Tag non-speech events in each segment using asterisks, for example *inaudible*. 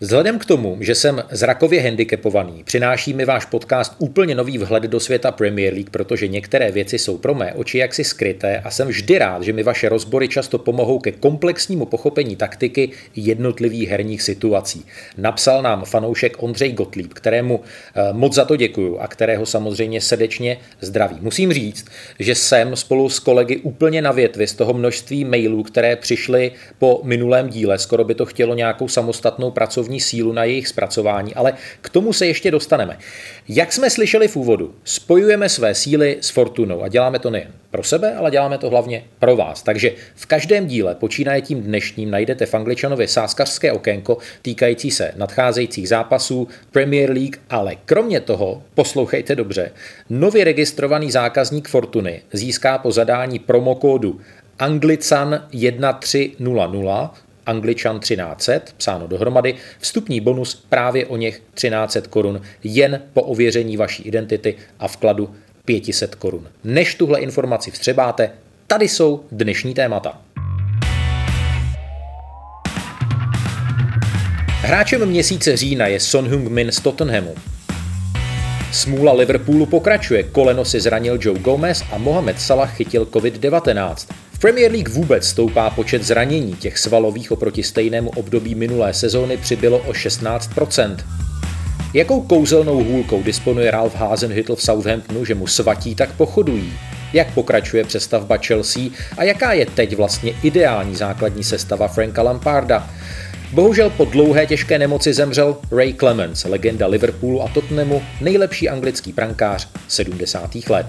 Vzhledem k tomu, že jsem zrakově handicapovaný, přináší mi váš podcast úplně nový vhled do světa Premier League, protože některé věci jsou pro mé oči jaksi skryté a jsem vždy rád, že mi vaše rozbory často pomohou ke komplexnímu pochopení taktiky jednotlivých herních situací. Napsal nám fanoušek Ondřej Gottlieb, kterému eh, moc za to děkuju a kterého samozřejmě srdečně zdraví. Musím říct, že jsem spolu s kolegy úplně na větvi z toho množství mailů, které přišly po minulém díle. Skoro by to chtělo nějakou samostatnou pracovní pracovní sílu na jejich zpracování, ale k tomu se ještě dostaneme. Jak jsme slyšeli v úvodu, spojujeme své síly s fortunou a děláme to nejen pro sebe, ale děláme to hlavně pro vás. Takže v každém díle, počínaje tím dnešním, najdete v Angličanově sáskařské okénko týkající se nadcházejících zápasů Premier League, ale kromě toho, poslouchejte dobře, nově registrovaný zákazník Fortuny získá po zadání promokódu Anglican 1300 Angličan 1300, psáno dohromady, vstupní bonus právě o něch 1300 korun jen po ověření vaší identity a vkladu 500 korun. Než tuhle informaci vstřebáte, tady jsou dnešní témata. Hráčem měsíce října je Son Heung-min z Tottenhamu. Smůla Liverpoolu pokračuje, koleno si zranil Joe Gomez a Mohamed Salah chytil COVID-19. V Premier League vůbec stoupá počet zranění, těch svalových oproti stejnému období minulé sezóny přibylo o 16%. Jakou kouzelnou hůlkou disponuje Ralph Hasenhüttl v Southamptonu, že mu svatí tak pochodují? Jak pokračuje přestavba Chelsea a jaká je teď vlastně ideální základní sestava Franka Lamparda? Bohužel po dlouhé těžké nemoci zemřel Ray Clemens, legenda Liverpoolu a Tottenhamu, nejlepší anglický brankář 70. let.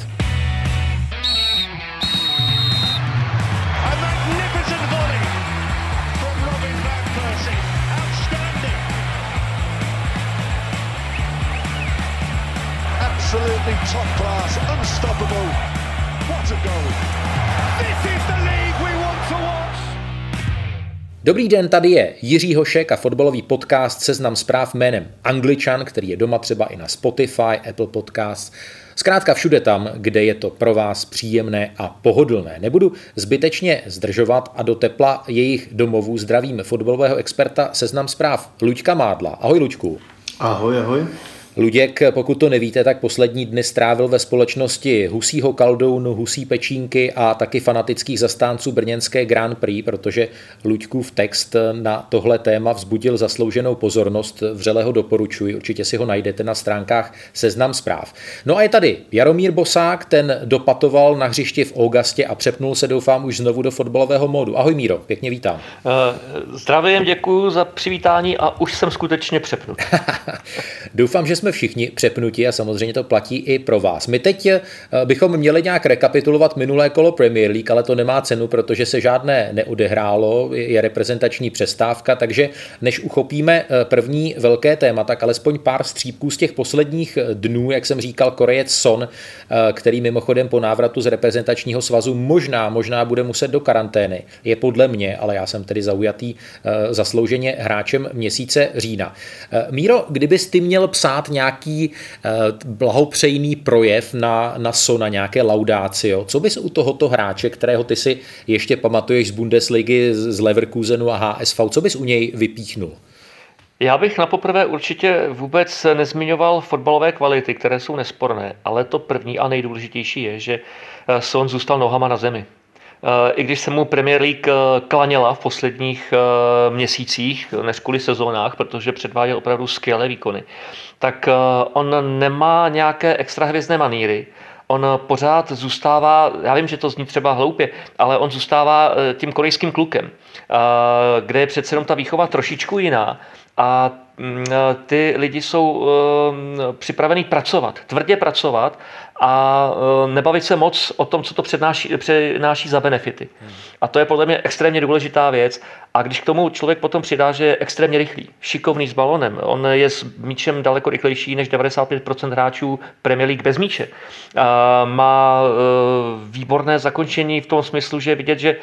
Dobrý den, tady je Jiří Hošek a fotbalový podcast Seznam zpráv jménem Angličan, který je doma třeba i na Spotify, Apple Podcasts, Zkrátka všude tam, kde je to pro vás příjemné a pohodlné. Nebudu zbytečně zdržovat a do tepla jejich domovů zdravím fotbalového experta Seznam zpráv Luďka Mádla. Ahoj Luďku. Ahoj, ahoj. Luděk, pokud to nevíte, tak poslední dny strávil ve společnosti Husího kaldounu, Husí pečínky a taky fanatických zastánců brněnské Grand Prix, protože Luďkův text na tohle téma vzbudil zaslouženou pozornost. Vřele ho doporučuji, určitě si ho najdete na stránkách Seznam zpráv. No a je tady Jaromír Bosák, ten dopatoval na hřišti v Augustě a přepnul se, doufám, už znovu do fotbalového módu. Ahoj Míro, pěkně vítám. Uh, zdravím, děkuji za přivítání a už jsem skutečně přepnut. *laughs* doufám, že jsme jsme všichni přepnutí a samozřejmě to platí i pro vás. My teď eh, bychom měli nějak rekapitulovat minulé kolo Premier League, ale to nemá cenu, protože se žádné neodehrálo, je reprezentační přestávka, takže než uchopíme eh, první velké téma, tak alespoň pár střípků z těch posledních eh, dnů, jak jsem říkal, Korejec Son, který mimochodem po návratu z reprezentačního svazu možná, možná bude muset do karantény, je podle mě, ale já jsem tedy zaujatý zaslouženě hráčem měsíce října. Míro, kdybys ty měl psát nějaký uh, blahopřejný projev na, na Sona, nějaké laudácio. Co bys u tohoto hráče, kterého ty si ještě pamatuješ z Bundesligy, z Leverkusenu a HSV, co bys u něj vypíchnul? Já bych na poprvé určitě vůbec nezmiňoval fotbalové kvality, které jsou nesporné, ale to první a nejdůležitější je, že eh, Son zůstal nohama na zemi. I když se mu Premier League eh, klaněla v posledních eh, měsících, než kvůli sezónách, protože předváděl opravdu skvělé výkony, tak eh, on nemá nějaké extra hvězdné maníry. On pořád zůstává, já vím, že to zní třeba hloupě, ale on zůstává tím korejským klukem, kde je přece jenom ta výchova trošičku jiná. A ty lidi jsou připravení pracovat, tvrdě pracovat a nebavit se moc o tom, co to přednáší, přináší za benefity. Hmm. A to je podle mě extrémně důležitá věc. A když k tomu člověk potom přidá, že je extrémně rychlý, šikovný s balonem, on je s míčem daleko rychlejší než 95% hráčů Premier League bez míče. A má výborné zakončení v tom smyslu, že je vidět, že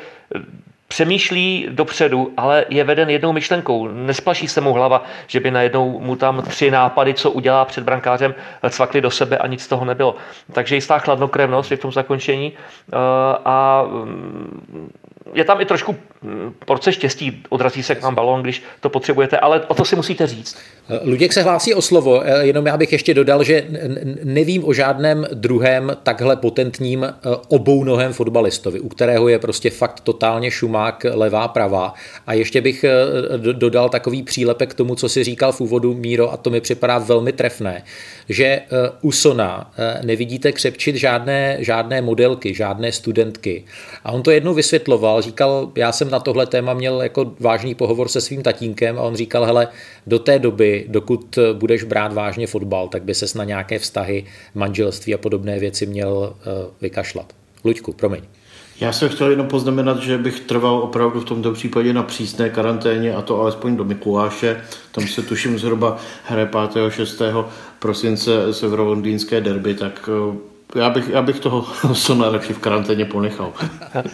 přemýšlí dopředu, ale je veden jednou myšlenkou. Nesplaší se mu hlava, že by najednou mu tam tři nápady, co udělá před brankářem, cvakli do sebe a nic z toho nebylo. Takže jistá chladnokrevnost je v tom zakončení eh, a mm, je tam i trošku mm, porce štěstí, odrazí se k vám balón, když to potřebujete, ale o to si musíte říct. Luděk se hlásí o slovo, eh, jenom já bych ještě dodal, že nevím o žádném druhém takhle potentním eh, obounohém fotbalistovi, u kterého je prostě fakt totálně šumák levá, pravá. A ještě bych eh, dodal takový přílepek k tomu, co si říkal v úvodu Míro, a to mi připadá velmi trefné, že u Sona nevidíte křepčit žádné, žádné modelky, žádné studentky. A on to jednou vysvětloval, říkal, já jsem na tohle téma měl jako vážný pohovor se svým tatínkem a on říkal, hele, do té doby, dokud budeš brát vážně fotbal, tak by ses na nějaké vztahy, manželství a podobné věci měl eh, vykašlat. Luďku, promiň. Já jsem chtěl jenom poznamenat, že bych trval opravdu v tomto případě na přísné karanténě a to alespoň do Mikuláše. Tam se tuším zhruba hraje 5. 6. prosince severolondýnské derby, tak eh, já bych, já bych toho *laughs* Sona radši v karanténě ponechal.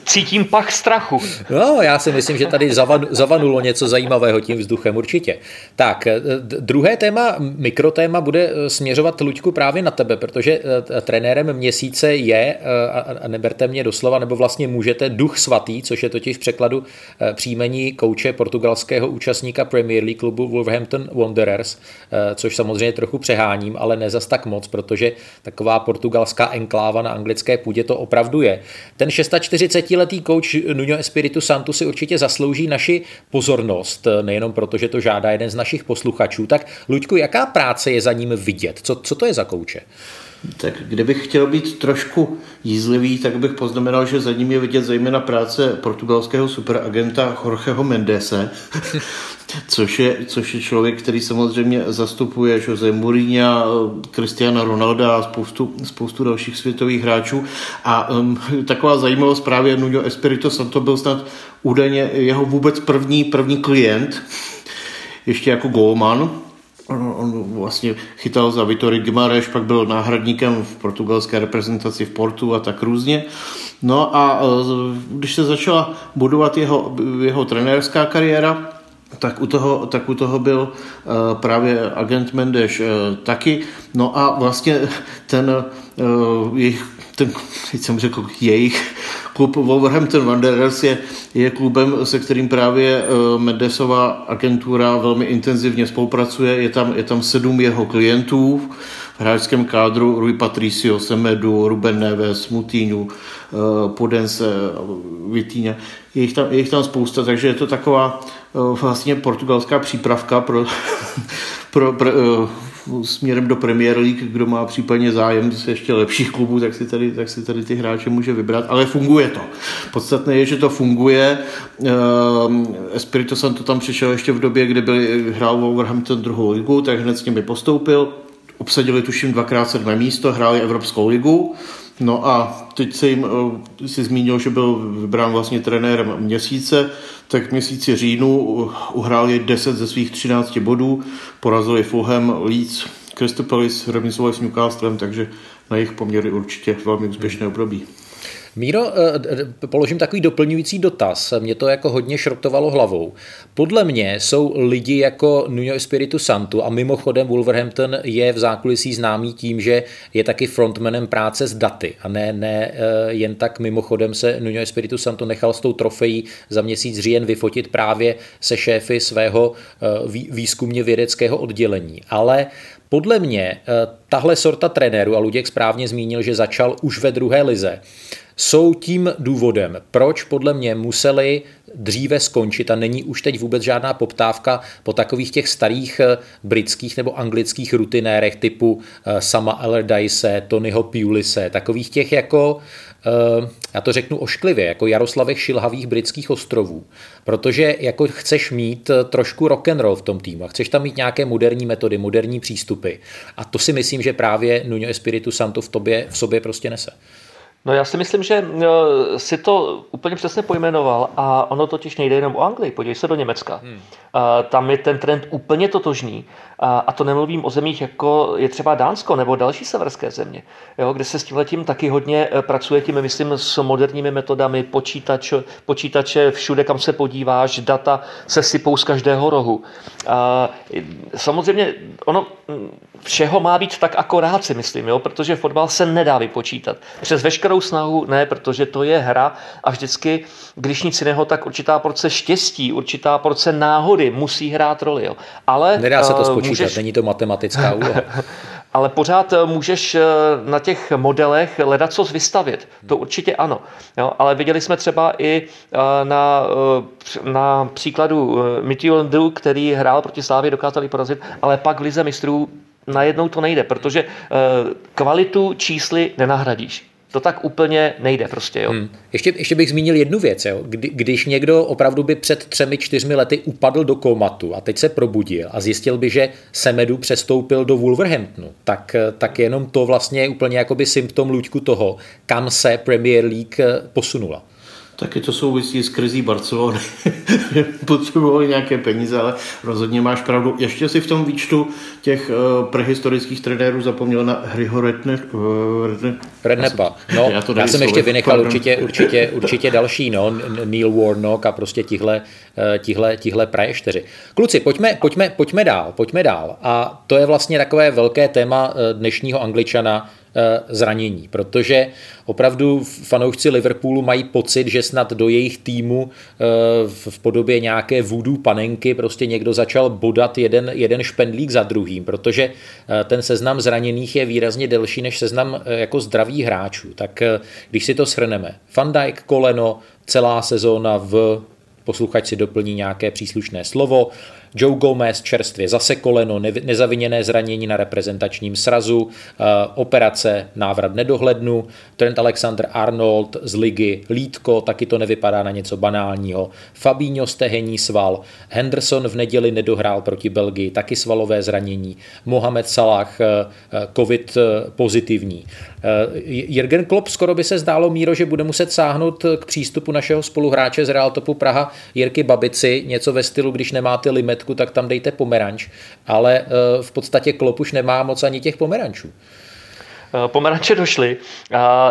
Cítím pach strachu. No, já si myslím, že tady zavan, zavanulo něco zajímavého tím vzduchem, určitě. Tak, eh, druhé téma, mikrotéma, bude eh, směřovat Luďku právě na tebe, protože eh, trenérem měsíce je, a neberte mě doslova, nebo vlastně můžete, Duch svatý, což je totiž v překladu příjmení kouče portugalského účastníka Premier League klubu Wolverhampton Wanderers, což samozřejmě trochu přeháním, ale ne zas tak moc, protože taková portugalská enkláva na anglické půdě to opravdu je. Ten 46-letý coach Nuno Espiritu Santu si určitě zaslouží naši pozornost, nejenom proto, že to žádá jeden z našich posluchačů. Tak Luďku, jaká práce je za ním vidět? Co, co to je za kouče? Tak kdybych chtěl být trošku jízlivý, tak bych poznamenal, že za ním je vidět zejména práce portugalského superagenta Jorgeho Mendese, což je, což je člověk, který samozřejmě zastupuje Jose Mourinho, Cristiana Ronalda a spoustu, spoustu dalších světových hráčů. A um, taková zajímavost právě Nuno Espirito Santo byl snad údajně jeho vůbec první, první klient, ještě jako golman, On vlastně chytal za Vitory Gimareš, pak byl náhradníkem v portugalské reprezentaci v Portu a tak různě. No a e, když se začala budovat jeho, jeho trenérská kariéra, tak u toho, tak u toho byl uh, právě agent Mendes uh, taky. No a vlastně ten uh, jejich, ten, teď jsem řekl jejich, klub Wolverhampton Wanderers je, je klubem, se kterým právě uh, Mendesová agentura velmi intenzivně spolupracuje. Je tam, je tam sedm jeho klientů v hráčském kádru Rui Patricio, Semedu, Ruben Neves, Mutínu, uh, Podense, Vitíně. Je jich, tam, je jich tam spousta, takže je to taková vlastně portugalská přípravka pro, *laughs* pro, pro uh, směrem do Premier League, kdo má případně zájem z ještě lepších klubů, tak si tady, tak si tady ty hráče může vybrat, ale funguje to. Podstatné je, že to funguje. Ehm, Espirito Santo tam přišel ještě v době, kdy byl, hrál Wolverhampton druhou ligu, tak hned s nimi postoupil. Obsadili tuším dvakrát sedmé místo, hráli Evropskou ligu. No a teď se jim, eh, si zmínil, že byl vybrán vlastně trenérem měsíce, tak v měsíci říjnu je 10 ze svých 13 bodů, porazili Fulham, Leeds, Crystal Palace, remizovali s Newcastlem, takže na jejich poměry určitě velmi úspěšné období. Míro, eh, položím takový doplňující dotaz. Mě to jako hodně šrotovalo hlavou. Podle mě jsou lidi jako Nuno Espiritu Santu a mimochodem Wolverhampton je v zákulisí známý tím, že je taky frontmanem práce s daty a ne, ne eh, jen tak mimochodem se Nuno Espiritu Santo nechal s tou trofejí za měsíc říjen vyfotit právě se šéfy svého eh, výzkumně vědeckého oddělení. Ale podle mě tahle sorta trenérů, a Luděk správně zmínil, že začal už ve druhé lize, jsou tím důvodem, proč podle mě museli dříve skončit a není už teď vůbec žádná poptávka po takových těch starých eh, britských nebo anglických rutinérech typu eh, Sama Allardyce, Tonyho Pulise, takových těch jako Eh, já to řeknu ošklivě, jako Jaroslavech šilhavých britských ostrovů, protože jako chceš mít trošku rock and roll v tom týmu a chceš tam mít nějaké moderní metody, moderní přístupy a to si myslím, že právě Nuno Espiritu Santo v, tobě, v sobě prostě nese. No já si myslím, že eh, si to úplně přesně pojmenoval a ono totiž nejde jenom o Anglii. Podívej se do Německa. Hmm. Tam je ten trend úplně totožný. A to nemluvím o zemích, jako je třeba Dánsko nebo další severské země, jo, kde se s tímhletím taky hodně eh, pracuje, tím myslím s moderními metodami, počítač, počítače všude, kam se podíváš, data se sypou z každého rohu. A samozřejmě ono všeho má být tak akorát si myslím, jo, protože fotbal se nedá vypočítat. Přes veškerou snahu ne, protože to je hra a vždycky, když nic jiného, tak určitá porce štěstí, určitá porce náhody musí hrát roli. Jo. Ale Nedá se to spočítat, můžeš... není to matematická *laughs* úloha. Ale pořád eh, můžeš eh, na těch modelech hledat co vystavit. To určitě ano. Jo, ale viděli jsme třeba i eh, na, na příkladu Mitchell který hrál proti Slávě, dokázali porazit, ale pak v Lize mistrů najednou to nejde, protože kvalitu čísly nenahradíš to tak úplně nejde prostě. Jo. Hmm. Ještě, ještě bych zmínil jednu věc. Jo. Kdy, když někdo opravdu by před třemi, čtyřmi lety upadl do komatu a teď se probudil a zjistil by, že Semedu přestoupil do Wolverhamptonu, tak, tak jenom to vlastně je úplně jakoby symptom lůďku toho, kam se Premier League posunula. Taky to souvisí s krizí Barcelony. *laughs* Potřebovali nějaké peníze, ale rozhodně máš pravdu. Ještě si v tom výčtu těch uh, prehistorických trenérů zapomněl na Hryho Redne, uh, Rednepa. No, já, to já jsem ještě vynechal určitě, určitě, určitě další, no, Neil Warnock a prostě tihle, eh, tihle, tihle praješteři. Kluci, pojďme, pojďme, pojďme dál, pojďme dál. A to je vlastně takové velké téma dnešního angličana, Eh, zranění, protože opravdu fanoušci Liverpoolu mají pocit, že snad do jejich týmu eh, v podobě nějaké vůdů panenky prostě někdo začal bodat jeden, jeden špendlík za druhým, protože eh, ten seznam zraněných je výrazně delší než seznam jako zdravých hráčů. Tak když si to shrneme, Van Dijk, koleno, celá sezóna v posluchač si doplní nějaké příslušné slovo. Joe Gomez čerstvě zase koleno, nezaviněné zranění na reprezentačním srazu, eh, operace, návrat nedohlednu, Trent Alexander Arnold z ligy, Lítko, taky to nevypadá na něco banálního, Fabinho stehení sval, Henderson v neděli nedohrál proti Belgii, taky svalové zranění, Mohamed Salah eh, eh, covid pozitivní. Jürgen Klopp skoro by se zdálo Míro, že bude muset sáhnout k přístupu našeho spoluhráče z Realtopu Praha Jirky Babici, něco ve stylu, když nemáte limit hnedku, tak tam dejte pomeranč, ale eh, v podstatě Klop už nemá moc ani těch pomerančů. Eh, pomeranče došly.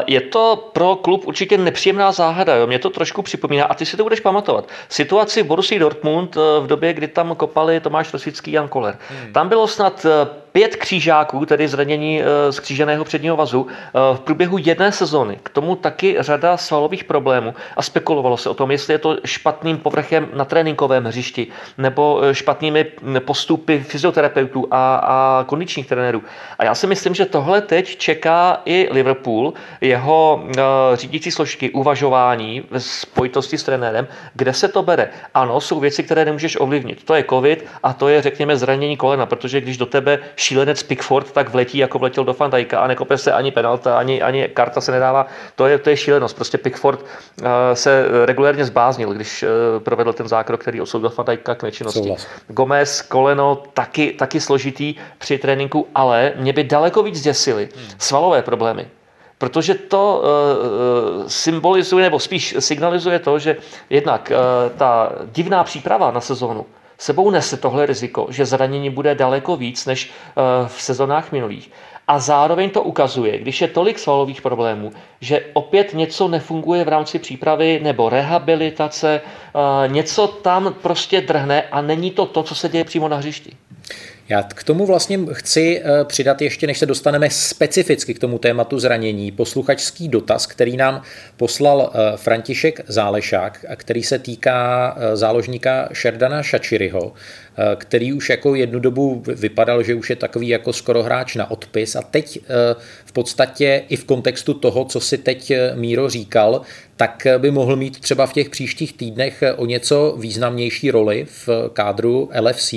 Je to pro klub určitě nepříjemná záhada. Jo? Mě to trošku připomíná, a ty si to budeš pamatovat. Situaci v Borussii Dortmund eh, v době, kdy tam kopali Tomáš Rosický Jan Koller. Hmm. Tam bylo snad pět křížáků, tedy zranění eh, skříženého předního vazu, eh, v průběhu jedné sezóny. K tomu taky řada svalových problémů a spekulovalo se o tom, jestli je to špatným povrchem na tréninkovém hřišti nebo eh, špatnými postupy fyzioterapeutů a, a kondičních trenérů. A já si myslím, že tohle teď čeká i Liverpool, jeho řídící složky, uvažování ve spojitosti s trenérem, kde se to bere. Ano, jsou věci, které nemůžeš ovlivnit. To je covid a to je, řekněme, zranění kolena, protože když do tebe šílenec Pickford tak vletí, jako vletěl do Fandajka a nekope se ani penalta, ani, ani karta se nedává. To je, to je šílenost. Prostě Pickford uh, se regulérně zbáznil, když uh, provedl ten zákrok, který osoudil Fandajka k nečinnosti. Gomez, koleno, taky, taky složitý při tréninku, ale mě by daleko víc děsily hmm. svalové problémy. Protože to uh, symbolizuje, nebo spíš signalizuje to, že jednak uh, ta divná příprava na sezónu, sebou nese tohle riziko, že zranění bude daleko víc než eh, v sezonách minulých. A zároveň to ukazuje, když je tolik svalových problémů, že opět něco nefunguje v rámci přípravy nebo rehabilitace, eh, něco tam prostě drhne a není to to, co se děje přímo na hřišti. Já k tomu vlastně chci eh, přidat ještě, než se dostaneme specificky k tomu tématu zranění, posluchačský dotaz, který nám poslal eh, František Zálešák, který se týká eh, záložníka Šerdana Šačiriho, který už jako jednu dobu vypadal, že už je takový jako skoro hráč na odpis a teď v podstatě i v kontextu toho, co si teď Míro říkal, tak by mohl mít třeba v těch příštích týdnech o něco významnější roli v kádru LFC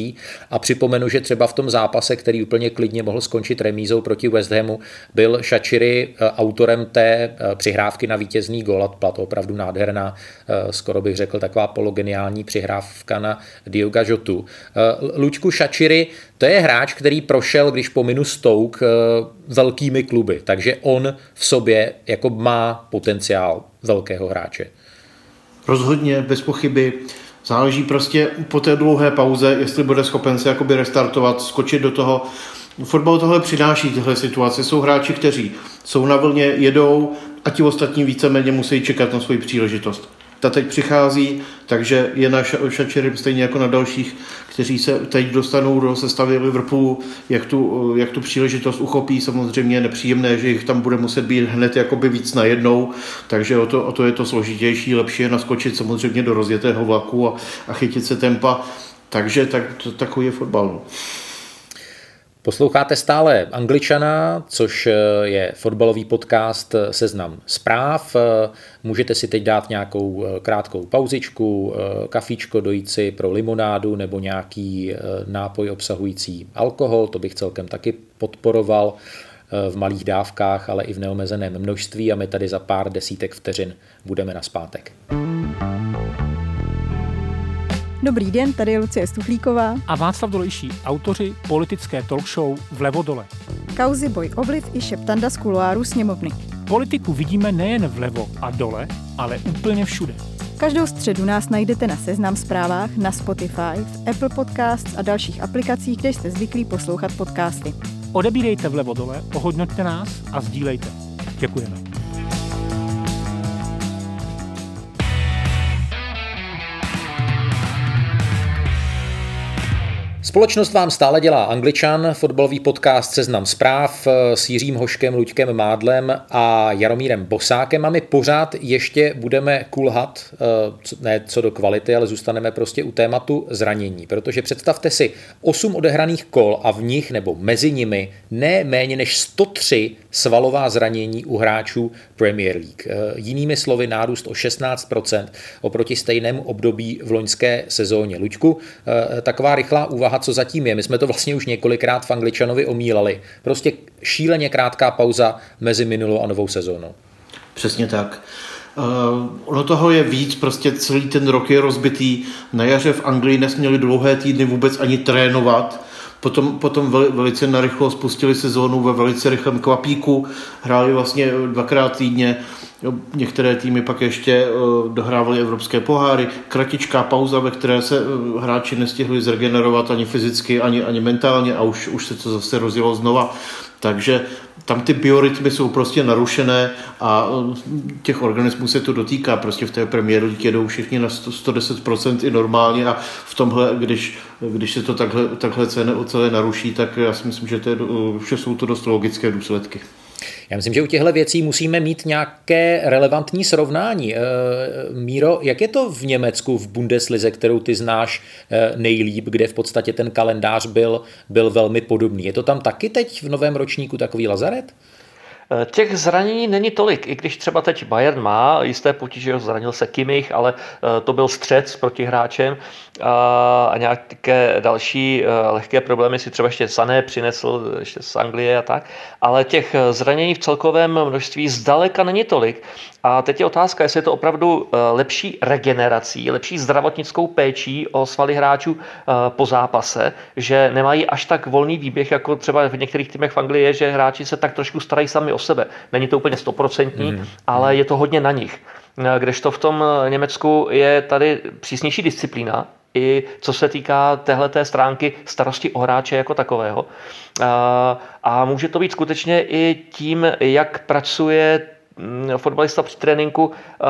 a připomenu, že třeba v tom zápase, který úplně klidně mohl skončit remízou proti West Hamu, byl Šačiri eh, autorem té eh, přihrávky na vítězný gol a to opravdu nádherná, eh, skoro bych řekl taková pologeniální přihrávka na Dioga Jotu. Lučku Šačiri, to je hráč, který prošel, když pominu Stouk, velkými kluby, takže on v sobě jako má potenciál velkého hráče. Rozhodně, bez pochyby. Záleží prostě po té dlouhé pauze, jestli bude schopen se jakoby restartovat, skočit do toho. Fotbal tohle přináší tyhle situace. Jsou hráči, kteří jsou na vlně, jedou a ti ostatní víceméně musí čekat na svoji příležitost ta teď přichází, takže je na Šačerim stejně jako na dalších, kteří se teď dostanou do sestavy Liverpoolu, jak tu, jak tu příležitost uchopí. Samozřejmě je nepříjemné, že jich tam bude muset být hned jakoby víc najednou, takže o to, o to je to složitější, lepší je naskočit samozřejmě do rozjetého vlaku a, a chytit se tempa. Takže tak, to, takový je fotbal. No. Posloucháte stále Angličana, což eh, je fotbalový podcast eh, Seznam zpráv. Eh, můžete si teď dát nějakou krátkou pauzičku, kafíčko, dojít si pro limonádu nebo nějaký nápoj obsahující alkohol, to bych celkem taky podporoval v malých dávkách, ale i v neomezeném množství a my tady za pár desítek vteřin budeme na zpátek. Dobrý den, tady je Lucie Stuchlíková a Václav Dolejší, autoři politické talk show Vlevo dole. Kauzy boj ovliv i šeptanda z kuloáru sněmovny. Politiku vidíme nejen vlevo a dole, ale úplně všude. Každou středu nás najdete na Seznam zprávách, na Spotify, v Apple Podcasts a dalších aplikacích, kde jste zvyklí poslouchat podcasty. Odebírejte vlevo dole, ohodnoťte nás a sdílejte. Děkujeme. Společnost vám stále dělá Angličan, fotbalový podcast Seznam zpráv s Jiřím Hoškem, Luďkem Mádlem a Jaromírem Bosákem a my pořád ještě budeme kulhat, eh, ne co do kvality, ale zůstaneme prostě u tématu zranění, protože představte si 8 odehraných kol a v nich nebo mezi nimi ne méně než 103 svalová zranění u hráčů Premier League. Eh, jinými slovy nárůst o 16% oproti stejnému období v loňské sezóně. Luďku, eh, taková rychlá úvaha co zatím je. My jsme to vlastně už několikrát v Angličanovi omílali. Prostě šíleně krátká pauza mezi minulou a novou sezónou. Přesně tak. Uh, ono toho je víc, prostě celý ten rok je rozbitý. Na jaře v Anglii nesměli dlouhé týdny vůbec ani trénovat. Potom, potom velice narychlo spustili sezónu ve velice rychlém kvapíku, hráli vlastně dvakrát týdně. Některé týmy pak ještě eh, dohrávali evropské poháry. Kratičká pauza, ve které se eh, hráči nestihli zregenerovat ani fyzicky, ani, ani mentálně a už, už se to zase rozjelo znova. Takže tam ty biorytmy jsou prostě narušené a eh, těch organismů se to dotýká. Prostě v té premiéru jedou všichni na 110% i normálně a v tomhle, když, když se to takhle, takhle celé naruší, tak já si myslím, že, to je, že jsou to dost logické důsledky. Já myslím, že u těchto věcí musíme mít nějaké relevantní srovnání. Eh, Míro, jak je to v Německu, v Bundeslize, kterou ty znáš eh, nejlíp, kde v podstatě ten kalendář byl, byl velmi podobný? Je to tam taky teď v novém ročníku takový lazaret? Eh, těch zranění není tolik, i když třeba teď Bayern má jisté potíže, zranil se Kimmich, ale to byl střed s protihráčem a nějaké další lehké problémy si třeba ještě Sané přinesl ještě z Anglie a tak, ale těch zranění v celkovém množství zdaleka není tolik a teď je otázka, jestli je to opravdu lepší regenerací, lepší zdravotnickou péčí o svaly hráčů po zápase, že nemají až tak volný výběh, jako třeba v některých týmech v Anglii je, že hráči se tak trošku starají sami o sebe. Není to úplně stoprocentní, mm. ale je to hodně na nich. Kdežto v tom Německu je tady přísnější disciplína, i co se týká téhleté stránky starosti o hráče jako takového. A může to být skutečně i tím, jak pracuje fotbalista při tréninku, eh,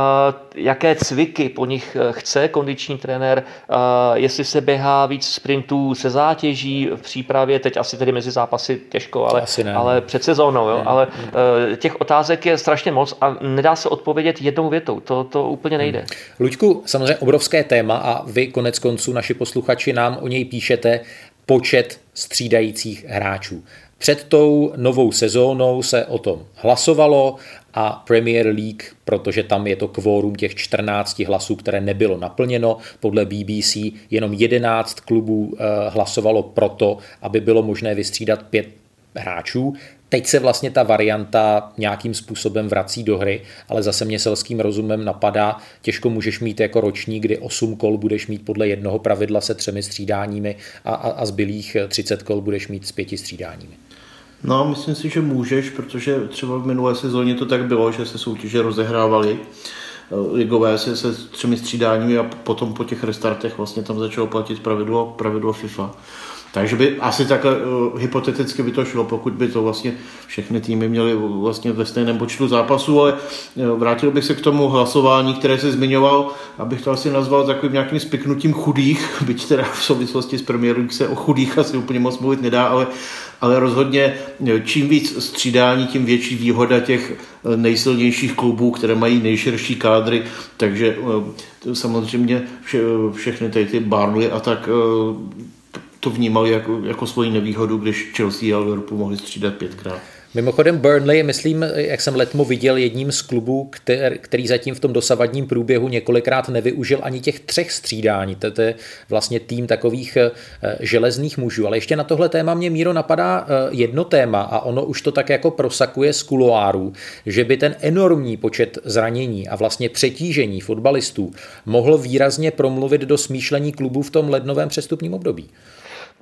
jaké cviky po nich eh, chce kondiční trenér, eh, jestli se běhá víc sprintů se zátěží v přípravě, teď asi tedy mezi zápasy těžko, ale, ale před sezónou, jo? ale těch otázek je strašně moc a nedá se odpovědět jednou větou, to, to úplně nejde. Hmm. Luďku, samozřejmě obrovské téma a vy konec konců, naši posluchači, nám o něj píšete počet střídajících hráčů. Před tou novou sezónou se o tom hlasovalo a Premier League, protože tam je to kvórum těch 14 hlasů, které nebylo naplněno. Podle BBC jenom 11 klubů eh, hlasovalo proto, aby bylo možné vystřídat pět hráčů. Teď se vlastně ta varianta nějakým způsobem vrací do hry, ale zase mě selským rozumem napadá, těžko můžeš mít jako ročník, kdy 8 kol budeš mít podle jednoho pravidla se třemi střídáními a, a, a zbylých 30 kol budeš mít s pěti střídáními. No, myslím si, že můžeš, protože třeba v minulé sezóně to tak bylo, že se soutěže rozehrávaly eh, ligové se, se třemi střídáními a potom po těch restartech vlastně tam začalo platit pravidlo, pravidlo FIFA. Takže by asi takhle uh, hypoteticky by to šlo, pokud by to vlastně všechny týmy měly vlastně ve stejném počtu zápasů, ale uh, vrátil bych se k tomu hlasování, které se zmiňoval, abych to asi nazval takovým nějakým spiknutím chudých, *laughs* byť teda v souvislosti s premiérem se o chudých asi úplně moc mluvit nedá, ale, ale rozhodně čím víc střídání, tím větší výhoda těch nejsilnějších klubů, které mají nejširší kádry, takže samozřejmě vše, všechny tady ty Barley a tak to vnímali jako, jako svoji nevýhodu, když Chelsea a Liverpool mohli střídat pětkrát. Mimochodem Burnley je, myslím, jak jsem letmo viděl, jedním z klubů, který, který zatím v tom dosavadním průběhu několikrát nevyužil ani těch třech střídání. To je vlastně tým takových eh, železných mužů. Ale ještě na tohle téma mě Míro napadá eh, jedno téma a ono už to tak jako prosakuje z kuloárů, že by ten enormní počet zranění a vlastně přetížení fotbalistů mohl výrazně promluvit do smýšlení klubů v tom lednovém přestupním období.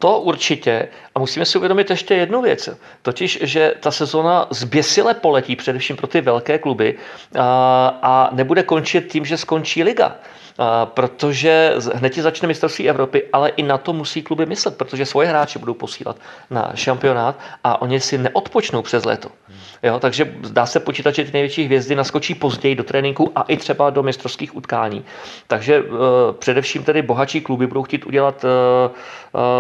To určitě. A musíme si uvědomit ještě jednu věc. Totiž, že ta sezona zběsile poletí především pro ty velké kluby a, a nebude končit tím, že skončí liga protože hned ti začne mistrovství Evropy, ale i na to musí kluby myslet, protože svoje hráče budou posílat na šampionát a oni si neodpočnou přes léto. Jo, takže dá se počítat, že ty největší hvězdy naskočí později do tréninku a i třeba do mistrovských utkání. Takže uh, především tedy bohatší kluby budou chtít udělat, uh,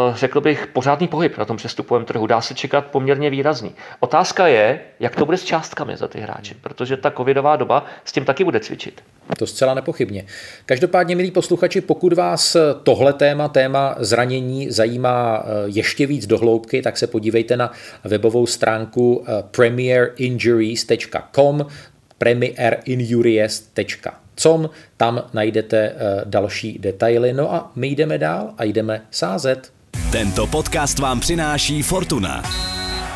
uh, řekl bych, pořádný pohyb na tom přestupovém trhu. Dá se čekat poměrně výrazný. Otázka je, jak to bude s částkami za ty hráče, protože ta covidová doba s tím taky bude cvičit. To zcela nepochybně. Každopádně, milí posluchači, pokud vás tohle téma, téma zranění zajímá ještě víc dohloubky, tak se podívejte na webovou stránku Premier premierinjuries.com, premierinjuries.com, tam najdete eh, další detaily. No a my jdeme dál a jdeme sázet. Tento podcast vám přináší Fortuna.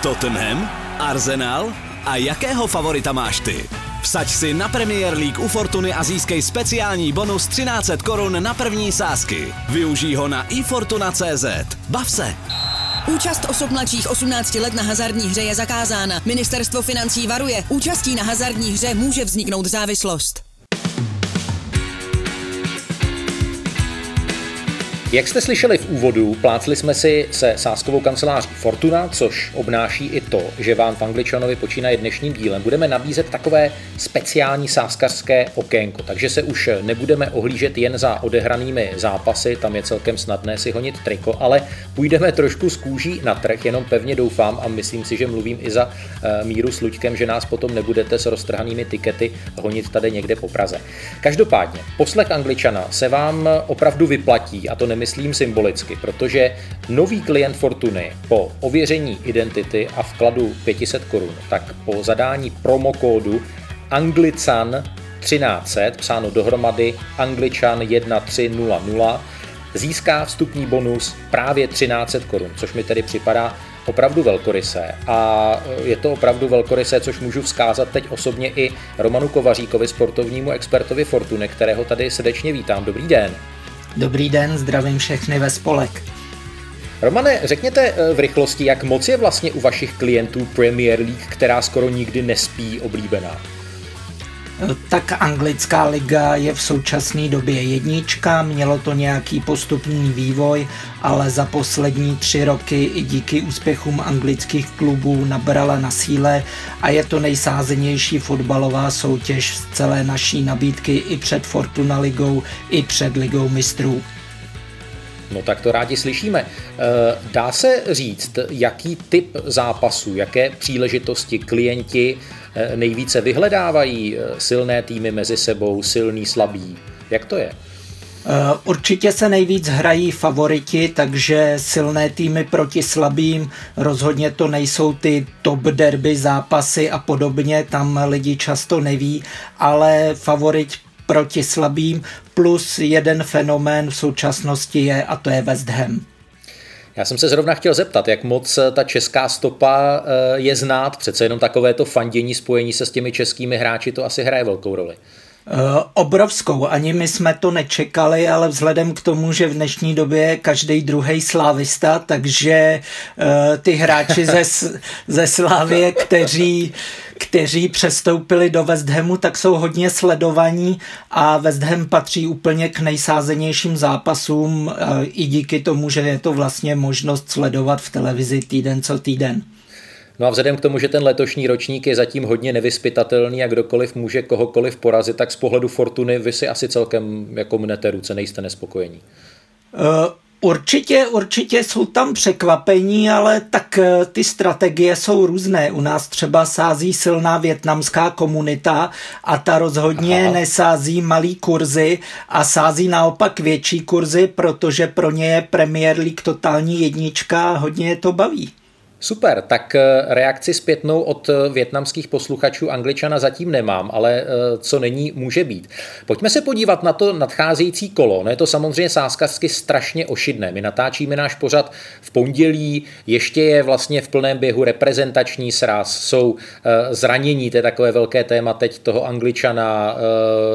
Tottenham, Arsenal a jakého favorita máš ty? Vsaď si na Premier League u Fortuny a získej speciální bonus 1300 korun na první sázky. Využij ho na ifortuna.cz. Bav se! Účast osob mladších 18 let na hazardní hře je zakázána. Ministerstvo financí varuje. Účastí na hazardní hře může vzniknout závislost. Jak jste slyšeli v úvodu, plácli jsme si se sáskovou kanceláří Fortuna, což obnáší i to, že vám v Angličanovi počínaje dnešním dílem budeme nabízet takové speciální sáskařské okénko, takže se už nebudeme ohlížet jen za odehranými zápasy, tam je celkem snadné si honit triko, ale půjdeme trošku z kůží na trh, jenom pevně doufám a myslím si, že mluvím i za e, Míru s Luďkem, že nás potom nebudete s roztrhanými tikety honit tady někde po Praze. Každopádně, poslech Angličana se vám opravdu vyplatí a to nemyslím myslím symbolicky, protože nový klient Fortuny po ověření identity a vkladu 500 korun, tak po zadání promokódu Anglican 1300, psáno dohromady Angličan 1300, získá vstupní bonus právě 1300 korun, což mi tedy připadá opravdu velkorysé. A je to opravdu velkorysé, což můžu vzkázat teď osobně i Romanu Kovaříkovi, sportovnímu expertovi Fortuny, kterého tady srdečně vítám. Dobrý den. Dobrý den, zdravím všechny ve spolek. Romane, řekněte eh, v rychlosti, jak moc je vlastně u vašich klientů Premier League, která skoro nikdy nespí, oblíbená? Tak anglická liga je v současné době jednička, mělo to nějaký postupný vývoj, ale za poslední tři roky i díky úspěchům anglických klubů nabrala na síle a je to nejsázenější fotbalová soutěž z celé naší nabídky i před Fortuna ligou, i před ligou mistrů. No tak to rádi slyšíme. Eh, dá se říct, jaký typ zápasů, jaké příležitosti klienti eh, nejvíce vyhledávají eh, silné týmy mezi sebou, silný, slabý? Jak to je? Určitě se nejvíc hrají favoriti, takže silné týmy proti slabým, rozhodně to nejsou ty top derby zápasy a podobně, tam lidi často neví, ale favorit proti slabým, plus jeden fenomén v současnosti je a to je West Ham. Já jsem se zrovna chtěl zeptat, jak moc eh, ta česká stopa eh, je znát, přece jenom takové to fandění, spojení se s těmi českými hráči, to asi hraje velkou roli. Uh, obrovskou. Ani my jsme to nečekali, ale vzhledem k tomu, že v dnešní době je každý druhý slávista, takže uh, ty hráči ze, ze Slávie, kteří kteří přestoupili do West Hamu, tak jsou hodně sledovaní a West Ham patří úplně k nejsázenějším zápasům uh, i díky tomu, že je to vlastně možnost sledovat v televizi týden co týden. No a vzhledem k tomu, že ten letošní ročník je zatím hodně nevyspytatelný a kdokoliv může kohokoliv porazit, tak z pohledu Fortuny vy si asi celkem jako mnete ruce, nejste nespokojení. Uh, Určitě, určitě jsou tam překvapení, ale tak eh, ty strategie jsou různé. U nás třeba sází silná větnamská komunita a ta rozhodně Aha. nesází malý kurzy a sází naopak větší kurzy, protože pro ně je Premier League totální jednička a hodně je to baví. Super, tak eh, reakci zpětnou od eh, větnamských posluchačů Angličana zatím nemám, ale eh, co není, může být. Pojďme se podívat na to nadcházející kolo. No je to samozřejmě sázkařsky strašně ošidné. My natáčíme náš pořad v pondělí, ještě je vlastně v plném běhu reprezentační sraz, jsou zranění, to je takové velké téma teď toho Angličana,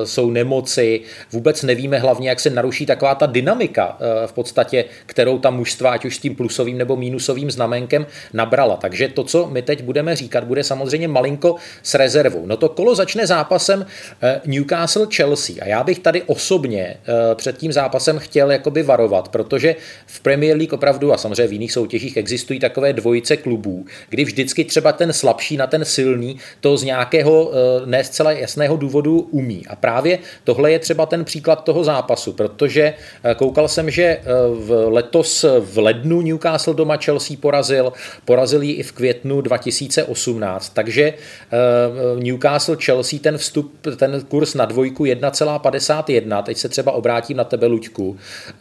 jsou nemoci, vůbec nevíme hlavně, jak se naruší taková ta dynamika v podstatě, kterou ta mužstva, ať už s tím plusovým nebo mínusovým znamenkem, nabrala. Takže to, co my teď budeme říkat, bude samozřejmě malinko s rezervou. No to kolo začne zápasem eh, Newcastle-Chelsea a já bych tady osobně eh, před tím zápasem chtěl jakoby varovat, protože v Premier League opravdu a samozřejmě v jiných soutěžích existují takové dvojice klubů, kdy vždycky třeba ten slabší na ten silný to z nějakého eh, ne zcela jasného důvodu umí. A právě tohle je třeba ten příklad toho zápasu, protože koukal jsem, že v letos v lednu Newcastle doma Chelsea porazil, Porazil ji i v květnu 2018, takže eh, Newcastle Chelsea ten vstup, ten kurz na dvojku 1,51, teď se třeba obrátím na tebe, Luďku. Eh,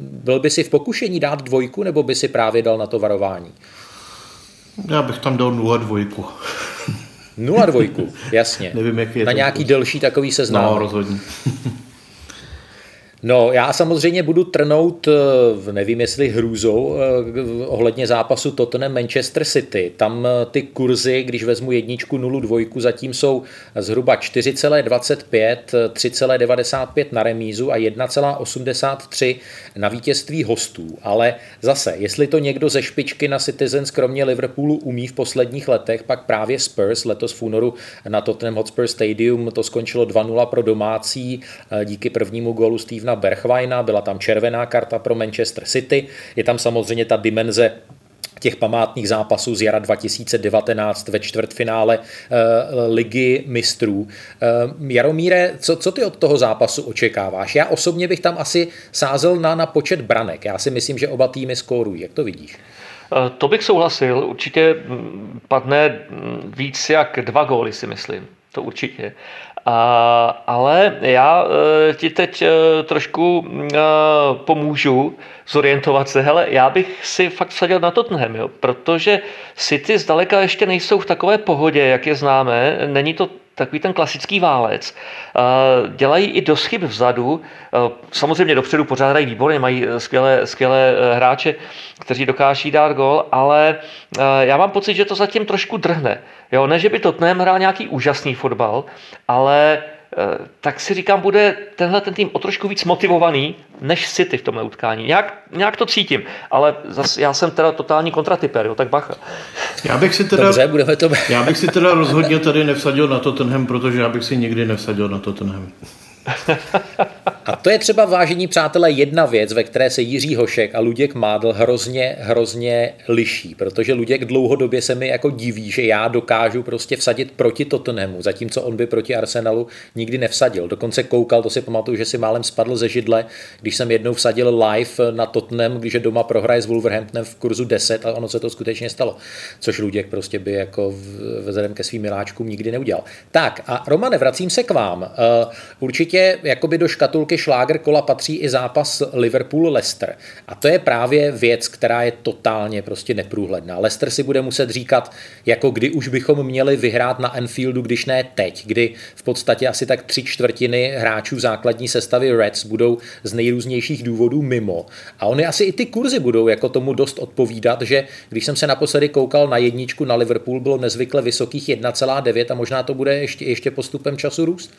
byl by si v pokušení dát dvojku, nebo by si právě dal na to varování? Já bych tam dal 0 dvojku. 0 dvojku, jasně. *laughs* Nevím, jak je Na to nějaký delší takový seznam. No, rozhodně. *laughs* No, já samozřejmě budu trnout, eh, nevím jestli hrůzou, eh, ohledně zápasu Tottenham Manchester City. Tam eh, ty kurzy, když vezmu jedničku, nulu, dvojku, zatím jsou zhruba 4,25, 3,95 na remízu a 1,83 na vítězství hostů. Ale zase, jestli to někdo ze špičky na Citizens kromě Liverpoolu umí v posledních letech, pak právě Spurs letos v únoru na Tottenham Hotspur Stadium to skončilo 2-0 pro domácí díky prvnímu gólu Stevena Stevena Berchweina, byla tam červená karta pro Manchester City, je tam samozřejmě ta dimenze těch památných zápasů z jara 2019 ve čtvrtfinále uh, ligy mistrů. Uh, Jaromíre, co, co ty od toho zápasu očekáváš? Já osobně bych tam asi sázel na, na počet branek. Já si myslím, že oba týmy skórují. Jak to vidíš? Eh, to bych souhlasil. Určitě mm, padne mm, víc jak dva góly, si myslím. To určitě. A, ale já e, ti teď e, trošku e, pomůžu zorientovat se. Hele, já bych si fakt vsadil na Tottenham, jo, protože City zdaleka ještě nejsou v takové pohodě, jak je známe. Není to takový ten klasický válec. Dělají i dost chyb vzadu, samozřejmě dopředu pořád hrají výborně, mají skvělé, skvělé hráče, kteří dokáží dát gol, ale já mám pocit, že to zatím trošku drhne. Jo, ne, že by Tottenham hrál nějaký úžasný fotbal, ale tak si říkám, bude tenhle ten tým o trošku víc motivovaný než City v tomhle utkání. Nějak, nějak to cítím, ale zase já jsem teda totální kontratyper, jo, tak bacha. Já bych si teda, Dobře, budeme to... já bych si teda rozhodně tady nevsadil na Tottenham, protože já bych si nikdy nevsadil na Tottenham. A to je třeba vážení přátelé jedna věc, ve které se Jiří Hošek a Luděk Mádl hrozně, hrozně liší, protože Luděk dlouhodobě se mi jako diví, že já dokážu prostě vsadit proti Tottenhamu, zatímco on by proti Arsenalu nikdy nevsadil. Dokonce koukal, to si pamatuju, že si málem spadl ze židle, když jsem jednou vsadil live na Tottenham, když doma prohraje s Wolverhamptonem v kurzu 10 a ono se to skutečně stalo, což Luděk prostě by jako vzhledem ke svým miláčkům nikdy neudělal. Tak a Romane, vracím se k vám. Uh, určitě jakoby do škatulky šláger kola patří i zápas Liverpool-Leicester. A to je právě věc, která je totálně prostě neprůhledná. Leicester si bude muset říkat, jako kdy už bychom měli vyhrát na Anfieldu, když ne teď, kdy v podstatě asi tak tři čtvrtiny hráčů základní sestavy Reds budou z nejrůznějších důvodů mimo. A oni asi i ty kurzy budou jako tomu dost odpovídat, že když jsem se naposledy koukal na jedničku na Liverpool, bylo nezvykle vysokých 1,9 a možná to bude ještě, ještě postupem času růst.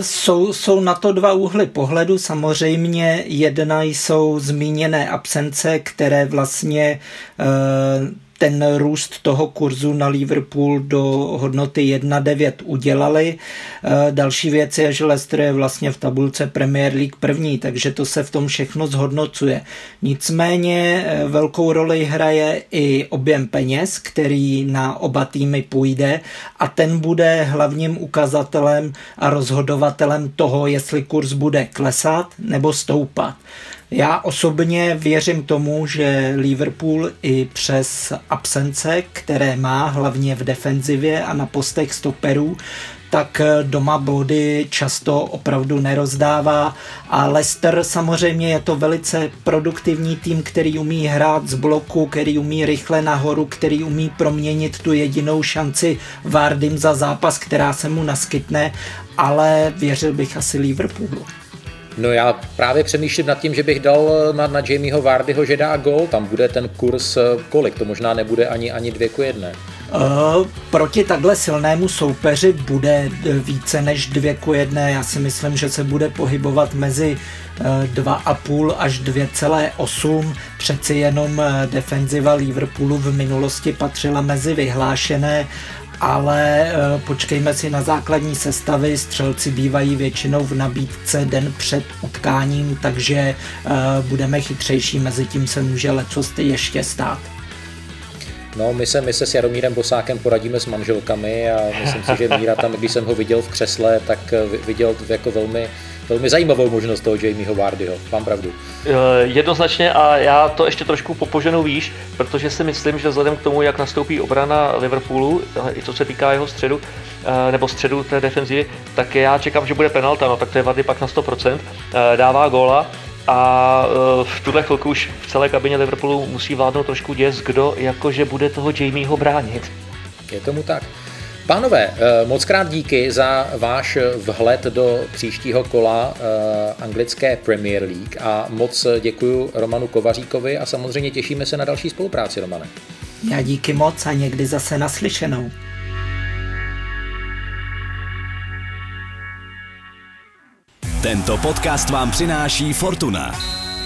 Jsou, jsou na to dva úhly pohledu. Samozřejmě jedna jsou zmíněné absence, které vlastně eh, ten růst toho kurzu na Liverpool do hodnoty 1,9 udělali. Eh, další věc je, že Leicester je vlastně v tabulce Premier League první, takže to se v tom všechno zhodnocuje. Nicméně eh, velkou roli hraje i objem peněz, který na oba týmy půjde a ten bude hlavním ukazatelem a rozhodovatelem toho, jestli kurz bude klesat nebo stoupat. Já osobně věřím tomu, že Liverpool i přes absence, které má hlavně v defenzivě a na postech stoperů, tak doma body často opravdu nerozdává a Leicester samozřejmě je to velice produktivní tým, který umí hrát z bloku, který umí rychle nahoru, který umí proměnit tu jedinou šanci Vardym za zápas, která se mu naskytne, ale věřil bych asi Liverpoolu. No já právě přemýšlím nad tím, že bych dal na, na Jamieho Vardyho, že dá gol, tam bude ten kurz eh, kolik, to možná nebude ani, ani dvě ku jedné. Uh, proti takhle silnému soupeři bude eh, více než dvě ku jedné. Já si myslím, že se bude pohybovat mezi 2,5 až 2,8. Přeci jenom defenziva Liverpoolu v minulosti patřila mezi vyhlášené ale eh, počkejme si na základní sestavy. Střelci bývají většinou v nabídce den před utkáním, takže eh, budeme chytřejší, mezi tím se může lecos ještě stát. No, my se, my se s Jaromírem Bosákem poradíme s manželkami a myslím si, že Míra tam, když jsem ho viděl v křesle, tak eh, viděl jako velmi velmi zajímavou možnost toho Jamieho Vardyho. Mám pravdu. Eh, jednoznačně a já to ještě trošku popoženu výš, protože si myslím, že vzhledem k tomu, jak nastoupí obrana Liverpoolu, eh, i co se týká jeho středu, eh, nebo středu té defenzivy, tak já čekám, že bude penalta, no tak to je Vardy pak na 100%, dává góla a v tuhle chvilku už v celé kabině Liverpoolu musí vládnout trošku děs, kdo jakože bude toho Jamieho bránit. Je tomu tak. Pánové, eh, moc krát díky za váš vhled do příštího kola eh, anglické Premier League a moc děkuji Romanu Kovaříkovi a samozřejmě těšíme se na další spolupráci, Romane. Já díky moc a někdy zase naslyšenou. Tento podcast vám přináší Fortuna.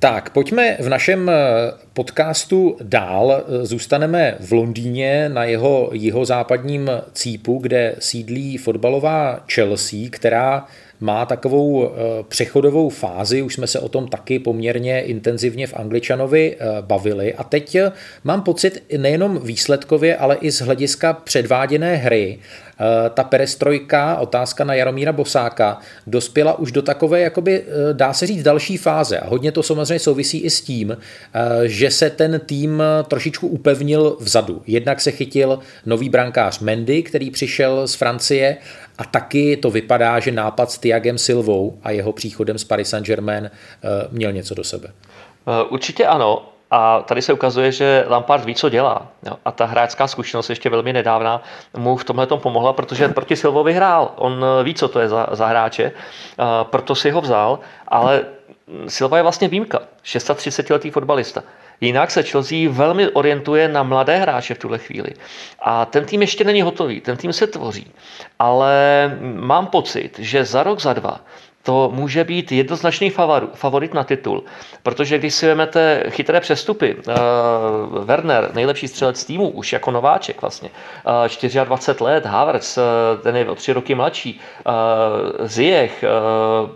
Tak, pojďme v našem eh, podcastu dál. Zůstaneme v Londýně na jeho jihozápadním cípu, kde sídlí fotbalová Chelsea, která má takovou eh, přechodovou fázi, už jsme se o tom taky poměrně intenzivně v Angličanovi eh, bavili a teď eh, mám pocit nejenom výsledkově, ale i z hlediska předváděné hry, ta perestrojka, otázka na Jaromíra Bosáka, dospěla už do takové, jakoby, dá se říct, další fáze. A hodně to samozřejmě souvisí i s tím, že se ten tým trošičku upevnil vzadu. Jednak se chytil nový brankář Mendy, který přišel z Francie a taky to vypadá, že nápad s Tiagem Silvou a jeho příchodem z Paris Saint-Germain eh, měl něco do sebe. Eh, určitě ano. A tady se ukazuje, že Lampard ví, co dělá. Jo. A ta hráčská zkušenost ještě velmi nedávná mu v tomhle pomohla, protože proti Silvovi hrál. On ví, co to je za, za hráče, proto si ho vzal, ale Silva je vlastně výjimka. 630-letý fotbalista. Jinak se Chelsea velmi orientuje na mladé hráče v tuhle chvíli. A ten tým ještě není hotový, ten tým se tvoří. Ale mám pocit, že za rok, za dva to může být jednoznačný favorit na titul. Protože když si vezmete chytré přestupy, uh, Werner, nejlepší střelec týmu, už jako nováček vlastně, uh, 24 let, Havertz, uh, ten je o tři roky mladší, Ziyech,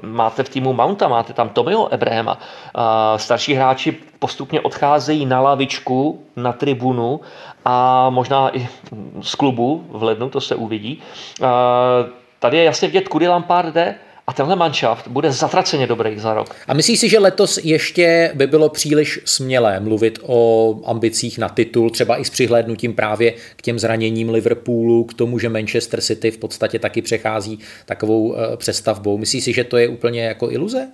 máte v týmu Mounta, máte tam Tomiho Ebrahema, uh, starší hráči postupně odcházejí na lavičku, na tribunu a možná i z klubu v lednu, to se uvidí. Tady je jasně vidět, kudy Lampard jde, a tenhle manšaft bude zatraceně dobrý za rok. A myslíš si, že letos ještě by bylo příliš smělé mluvit o ambicích na titul, třeba i s přihlédnutím právě k těm zraněním Liverpoolu, k tomu, že Manchester City v podstatě taky přechází takovou eh, přestavbou. Myslíš si, že to je úplně jako iluze?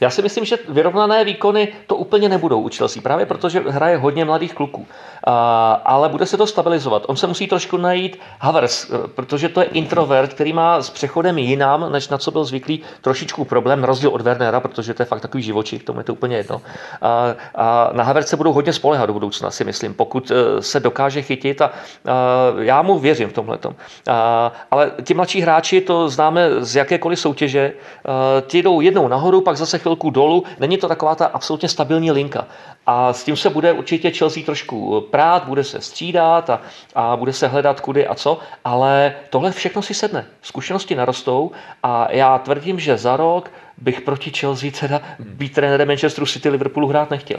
Já si myslím, že vyrovnané výkony to úplně nebudou u Chelsea, právě protože hraje hodně mladých kluků. A, ale bude se to stabilizovat. On se musí trošku najít Havers, eh, protože to je introvert, který má s přechodem jinam, než na co byl zvyklý, trošičku problém, rozdíl od Wernera, protože to je fakt takový živočich, tomu je to úplně jedno. A, a na Havers se budou hodně spolehat do budoucna, si myslím, pokud eh, se dokáže chytit a, a já mu věřím v tomhle. Ale ti mladší hráči, to známe z jakékoliv soutěže, a, ti jdou jednou nahoru, pak zase chvilku dolů. Není to taková ta absolutně stabilní linka. A s tím se bude určitě Chelsea trošku prát, bude se střídat a, a bude se hledat kudy a co, ale tohle všechno si sedne. Zkušenosti narostou a já tvrdím, že za rok bych proti Chelsea teda být trenérem Manchesteru City Liverpoolu hrát nechtěl.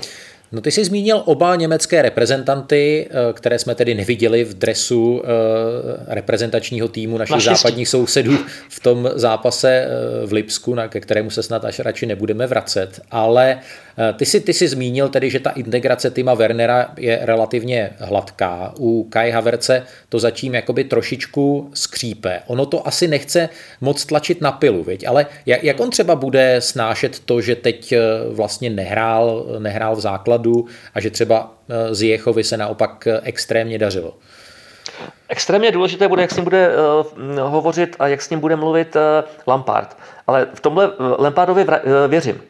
No ty jsi zmínil oba německé reprezentanty, eh, které jsme tedy neviděli v dresu eh, reprezentačního týmu našich Naštěstí. západních sousedů v tom zápase eh, v Lipsku, na, ke kterému se snad až radši nebudeme vracet. Ale ty si, ty si zmínil tedy, že ta integrace Tima Wernera je relativně hladká. U Kai Haverce to zatím jakoby trošičku skřípe. Ono to asi nechce moc tlačit na pilu, viď? ale jak, jak on třeba bude snášet to, že teď vlastně nehrál, nehrál v základu základu a že třeba eh, z Jechovi se naopak eh, extrémně dařilo. Extrémně důležité bude, jak s ním bude uh, hovořit a jak s ním bude mluvit Lampard. Ale v tomhle Lampardovi věřím.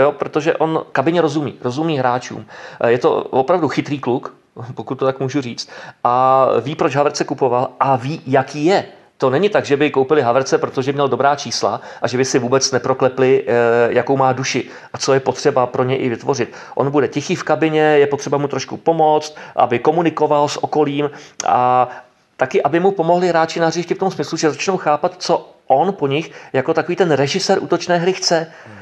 Jo, protože on kabině rozumí, rozumí hráčům. Je to opravdu chytrý kluk, pokud to tak můžu říct, a ví, proč Havertz se kupoval a ví, jaký je. To není tak, že by koupili Haverce, protože měl dobrá čísla a že by si vůbec neproklepli, eh, jakou má duši a co je potřeba pro ně i vytvořit. On bude tichý v kabině, je potřeba mu trošku pomoct, aby komunikoval s okolím a taky, aby mu pomohli hráči na hřišti v tom smyslu, že začnou chápat, co on po nich jako takový ten režisér útočné hry chce. Eh,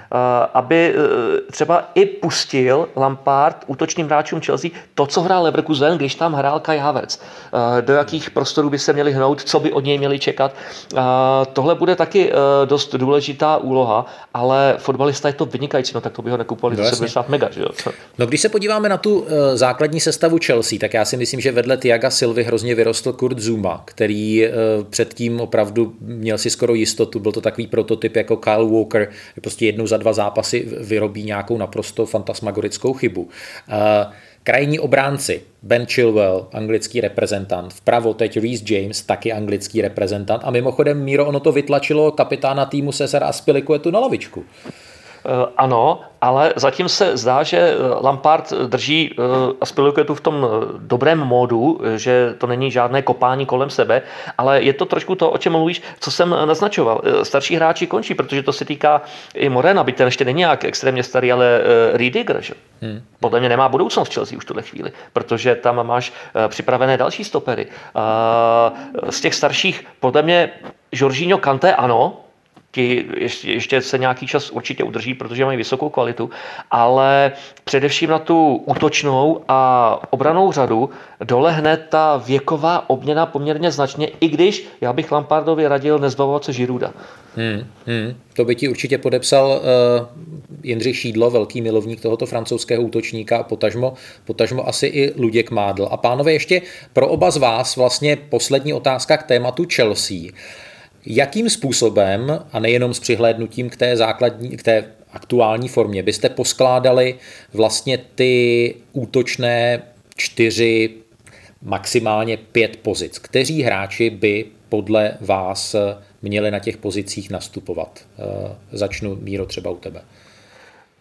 aby eh, třeba i pustil Lampard útočným hráčům Chelsea to, co hrál Leverkusen, když tam hrál Kai Havertz. Eh, do jakých prostorů by se měli hnout, co by od něj měli čekat. Tohle bude taky dost důležitá úloha, ale fotbalista je to vynikající, no tak to by ho nekupovali no, za 70 mega. Že jo? No když se podíváme na tu základní sestavu Chelsea, tak já si myslím, že vedle Tiaga Silvy hrozně vyrostl Kurt Zuma, který předtím opravdu měl si skoro jistotu, byl to takový prototyp jako Kyle Walker, prostě jednou za za dva zápasy vyrobí nějakou naprosto fantasmagorickou chybu. Eh, krajní obránci, Ben Chilwell, anglický reprezentant, vpravo teď Reece James, taky anglický reprezentant a mimochodem Míro, ono to vytlačilo kapitána týmu Cesar Aspilicuetu na lavičku. Eh, ano, ale zatím se zdá, že eh, Lampard drží eh, Aspilicuetu v tom dobrém módu, že to není žádné kopání kolem sebe, ale je to trošku to, o čem mluvíš, co jsem naznačoval. Starší hráči končí, protože to se týká i Morena, byť ten ještě není nějak extrémně starý, ale Riediger, že? Hmm. Podle mě nemá budoucnost v Chelsea už tuhle chvíli, protože tam máš připravené další stopery. Z těch starších, podle mě, Jorginho Kante ano, ti ještě, ještě se nějaký čas určitě udrží, protože mají vysokou kvalitu, ale především na tu útočnou a obranou řadu dolehne ta věková obměna poměrně značně, i když já bych Lampardovi radil nezbavovat se Žiruda. Hmm, hmm. To by ti určitě podepsal uh, Jindřich Šídlo, velký milovník tohoto francouzského útočníka, potažmo, potažmo asi i Luděk Mádl. A pánové, ještě pro oba z vás vlastně poslední otázka k tématu Chelsea. Jakým způsobem, a nejenom s přihlédnutím k té základní, k té aktuální formě byste poskládali vlastně ty útočné čtyři, maximálně pět pozic. Kteří hráči by podle vás měli na těch pozicích nastupovat? Eh, začnu Míro třeba u tebe.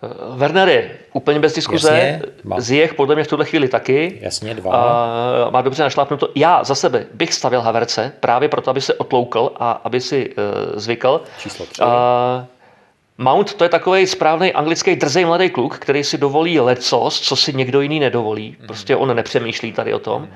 Eh, Werner je úplně bez diskuze. Jasně, Ziyech podle mě v tuhle chvíli taky. Jasně, dva. A, má dobře našlápnuto. Já za sebe bych stavil Haverce právě proto, aby se otloukl a aby si uh, zvykl. Číslo tři. A, Mount to je takový správný anglický drzej mladý kluk, který si dovolí lecos, co si někdo jiný nedovolí. Mhm. Prostě on nepřemýšlí tady o tom.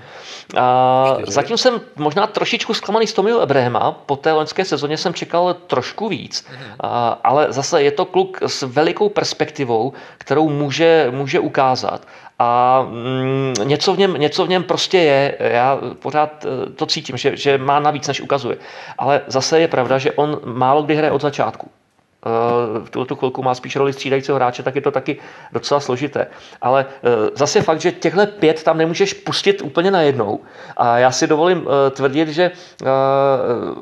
A zatím jsem možná trošičku zklamaný z Tomiho Ebrahema. Po té loňské sezóně jsem čekal trošku víc. Mhm. A, ale zase je to kluk s velikou perspektivou, kterou může, může ukázat. A mm, něco, v něm, něco v něm prostě je. Já pořád eh, to cítím, že, že má navíc, než ukazuje. Ale zase je pravda, že on málo kdy hraje od začátku. Eh, v tuto chvilku má spíš roli střídajícího hráče, tak je to taky docela složité. Ale eh, zase fakt, že těchhle pět tam nemůžeš pustit úplně najednou. A já si dovolím eh, tvrdit, že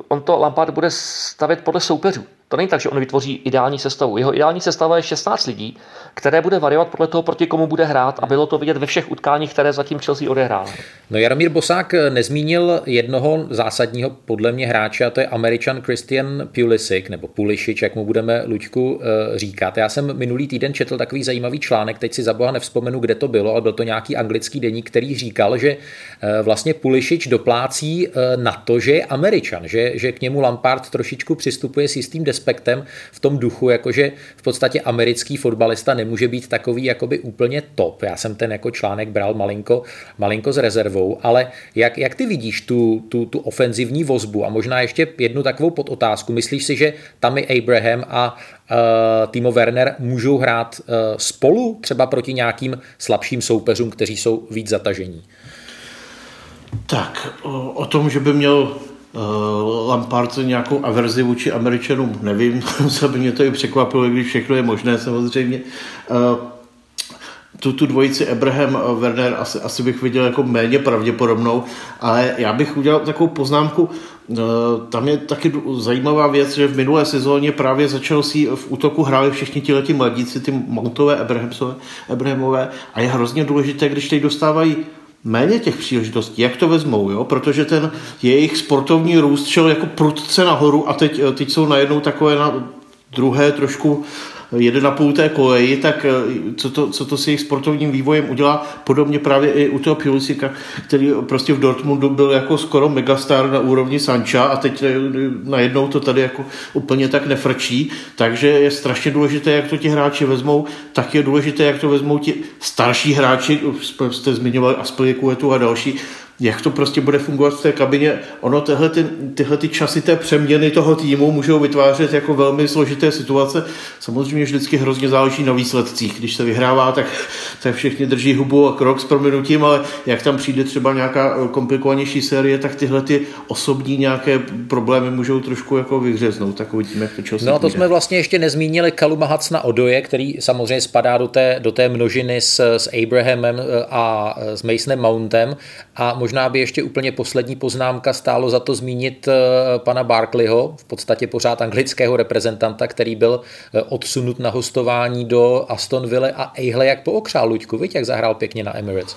on to Lampard bude stavět podle soupeřů. To není tak, že on vytvoří ideální sestavu. Jeho ideální sestava je 16 lidí, které bude variovat podle toho, proti komu bude hrát a bylo to vidět ve všech utkáních, které zatím Chelsea odehrál. No Jaromír Bosák nezmínil jednoho zásadního podle mě hráče a to je američan Christian Pulisic, nebo Pulisic, jak mu budeme Luďku eh, říkat. Já jsem minulý týden četl takový zajímavý článek, teď si za boha nevzpomenu, kde to bylo, ale byl to nějaký anglický deník, který říkal, že eh, vlastně Pulisic doplácí eh, na to, že je američan, že, že k němu Lampard trošičku přistupuje s jistým respektem v tom duchu, jakože v podstatě americký fotbalista nemůže být takový jakoby úplně top. Já jsem ten jako článek bral malinko, malinko s rezervou, ale jak, jak ty vidíš tu, tu, tu ofenzivní vozbu a možná ještě jednu takovou podotázku. Myslíš si, že tam i Abraham a uh, Timo Werner můžou hrát uh, spolu třeba proti nějakým slabším soupeřům, kteří jsou víc zatažení? Tak, o, o tom, že by měl Lampard nějakou averzi vůči Američanům, nevím, *laughs* co by mě to i překvapilo, když všechno je možné samozřejmě. Uh, tu, tu dvojici Abraham Werner asi, asi bych viděl jako méně pravděpodobnou, ale já bych udělal takovou poznámku, tam je taky zajímavá věc, že v minulé sezóně právě začal si v útoku hráli všichni ti leti mladíci, ty Mountové, Abrahamové a je hrozně důležité, když teď dostávají méně těch příležitostí, jak to vezmou, jo? protože ten jejich sportovní růst šel jako prudce nahoru a teď, teď jsou najednou takové na druhé trošku jede na půl té koleji, tak eh, co to, co to s jejich sportovním vývojem udělá, podobně právě i u toho Pulisika, který prostě v Dortmundu byl jako skoro megastar na úrovni Sancha a teď eh, najednou to tady jako úplně tak nefrčí, takže je strašně důležité, jak to ti hráči vezmou, tak je důležité, jak to vezmou ti starší hráči, jste zmiňovali Aspilicuetu a další, jak to prostě bude fungovat v té kabině. Ono tyhle, ty, tyhle ty časy té přeměny toho týmu můžou vytvářet jako velmi složité situace. Samozřejmě vždycky hrozně záleží na výsledcích. Když se vyhrává, tak, tak všichni drží hubu a krok s proměnutím, ale jak tam přijde třeba nějaká eh, komplikovanější série, tak tyhle ty osobní nějaké problémy můžou trošku jako vyhřeznout. Tak uvidíme, jak to čas No a to jsme vlastně ještě nezmínili Kaluma Hacna Odoje, který samozřejmě spadá do té, do té množiny s, s Abrahamem eh, a s Masonem Mountem a Možná by ještě úplně poslední poznámka stálo za to zmínit eh, pana Barkleyho, v podstatě pořád anglického reprezentanta, který byl eh, odsunut na hostování do Aston Villa a ejhle jak pookřál Luďku, viď, jak zahrál pěkně na Emirates.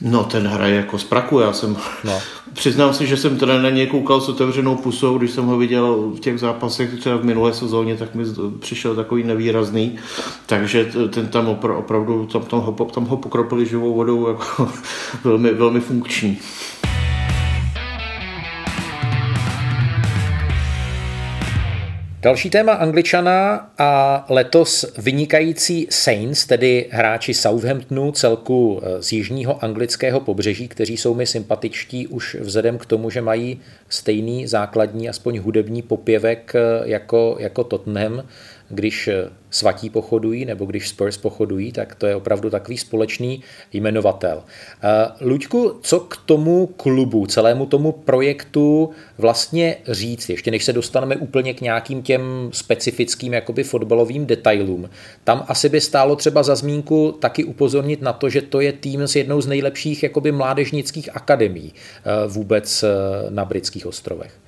No, ten hraje jako z praku. Já jsem, no. *laughs* přiznám si, že jsem teda na něj koukal s otevřenou pusou, když jsem ho viděl v těch zápasech třeba v minulé sezóně, tak mi přišel takový nevýrazný. Takže ten tam opra, opravdu, tam, tam, ho, tam ho pokropili živou vodou jako *laughs* velmi, velmi funkční. Další téma Angličana a letos vynikající Saints, tedy hráči Southamptonu, celku eh, z jižního anglického pobřeží, kteří jsou mi sympatičtí už vzhledem k tomu, že mají stejný základní, aspoň hudební popěvek eh, jako, jako Tottenham když eh, svatí pochodují nebo když Spurs pochodují, tak to je opravdu takový společný jmenovatel. Eh, Luďku, co k tomu klubu, celému tomu projektu vlastně říct, ještě než se dostaneme úplně k nějakým těm specifickým jakoby fotbalovým detailům. Tam asi by stálo třeba za zmínku taky upozornit na to, že to je tým s jednou z nejlepších jakoby mládežnických akademií eh, vůbec na britských ostrovech.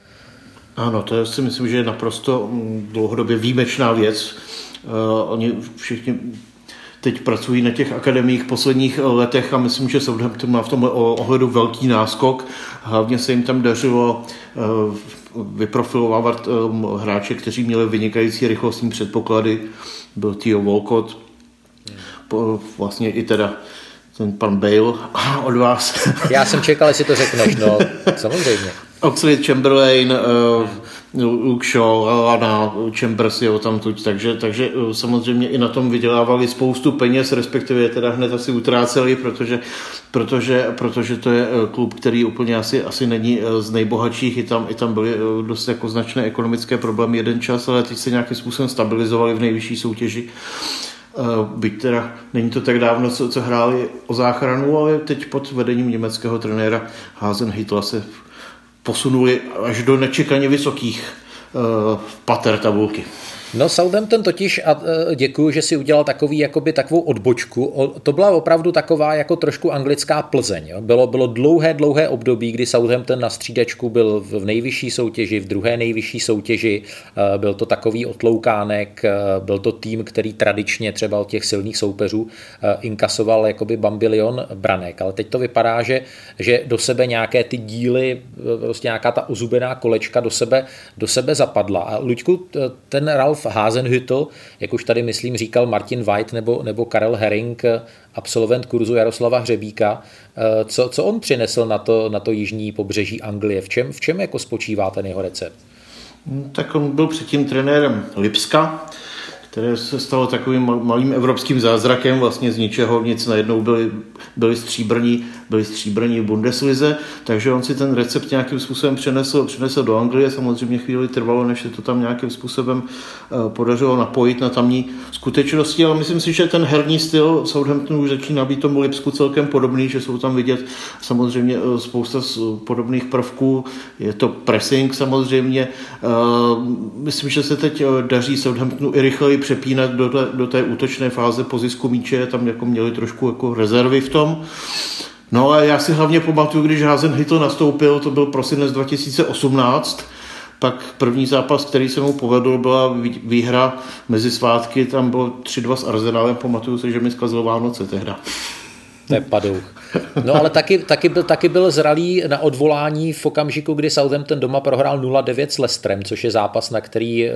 Ano, to si myslím, že je naprosto mm, dlouhodobě výjimečná věc. oni všichni teď pracují na těch akademiích posledních letech a myslím, že Southampton má v tom ohledu velký náskok. Hlavně se jim tam dařilo vyprofilovávat hráče, kteří měli vynikající rychlostní předpoklady. Byl Theo Walcott, vlastně i teda ten pan Bale *laughs* od vás. Já jsem čekal, jestli to řekneš, no samozřejmě. Oxley Chamberlain, uh, Luke Shaw, Lana, Chambers, jo, tam tuď, takže, takže uh, samozřejmě i na tom vydělávali spoustu peněz, respektive je teda hned asi utráceli, protože, protože, protože to je uh, klub, který úplně asi, asi není z nejbohatších, i tam, i tam byly dost jako značné ekonomické problémy jeden čas, ale teď se nějakým způsobem stabilizovali v nejvyšší soutěži. Byť teda není to tak dávno, co, co hráli o záchranu, ale teď pod vedením německého trenéra Hazen Hitler se posunuli až do nečekaně vysokých uh, pater tabulky. No Southampton totiž, a e, děkuji, že si udělal takový, jakoby takovou odbočku, to byla opravdu taková jako trošku anglická Plzeň. Jo? Bylo, bylo dlouhé, dlouhé období, kdy Southampton na střídačku byl v nejvyšší soutěži, v druhé nejvyšší soutěži, e, byl to takový otloukánek, e, byl to tým, který tradičně třeba od těch silných soupeřů inkasoval jakoby bambilion branek, ale teď to vypadá, že, že do sebe nějaké ty díly, prostě nějaká ta ozubená kolečka do sebe, do sebe zapadla. A Luďku, ten Ralf Ralf Hasenhüttl, jak už tady myslím říkal Martin White nebo, nebo Karel Herring, absolvent kurzu Jaroslava Hřebíka. Eh, co, co on přinesl na to, na to jižní pobřeží Anglie? V čem, v čem jako spočívá ten jeho recept? Tak on byl předtím trenérem Lipska, které se stalo takovým malým evropským zázrakem, vlastně z ničeho. Nic najednou byli, byli stříbrní, byli stříbrní v Bundeslize, takže on si ten recept nějakým způsobem přenesl, přenesl do Anglie, samozřejmě chvíli trvalo, než se to tam nějakým způsobem eh, podařilo napojit na tamní skutečnosti, ale myslím si, že ten herní styl Southamptonu už začíná být tomu Lipsku celkem podobný, že jsou tam vidět samozřejmě eh, spousta podobných prvků, je to pressing samozřejmě, eh, myslím, že se teď daří Southamptonu i rychleji přepínat do té, do té útočné fáze po zisku míče, tam jako měli trošku jako rezervy v tom. No a já si hlavně pamatuju, když Hazen Hitl nastoupil, to byl prosinec 2018, pak první zápas, který se mu povedl, byla výhra mezi svátky, tam bylo 3-2 s Arsenalem, pamatuju si, že mi zkazil Vánoce tehda. To je padouch. No ale taky, taky, byl, taky byl zralý na odvolání v okamžiku, kdy Southampton doma prohrál 0-9 s Lestrem, což je zápas, na který eh,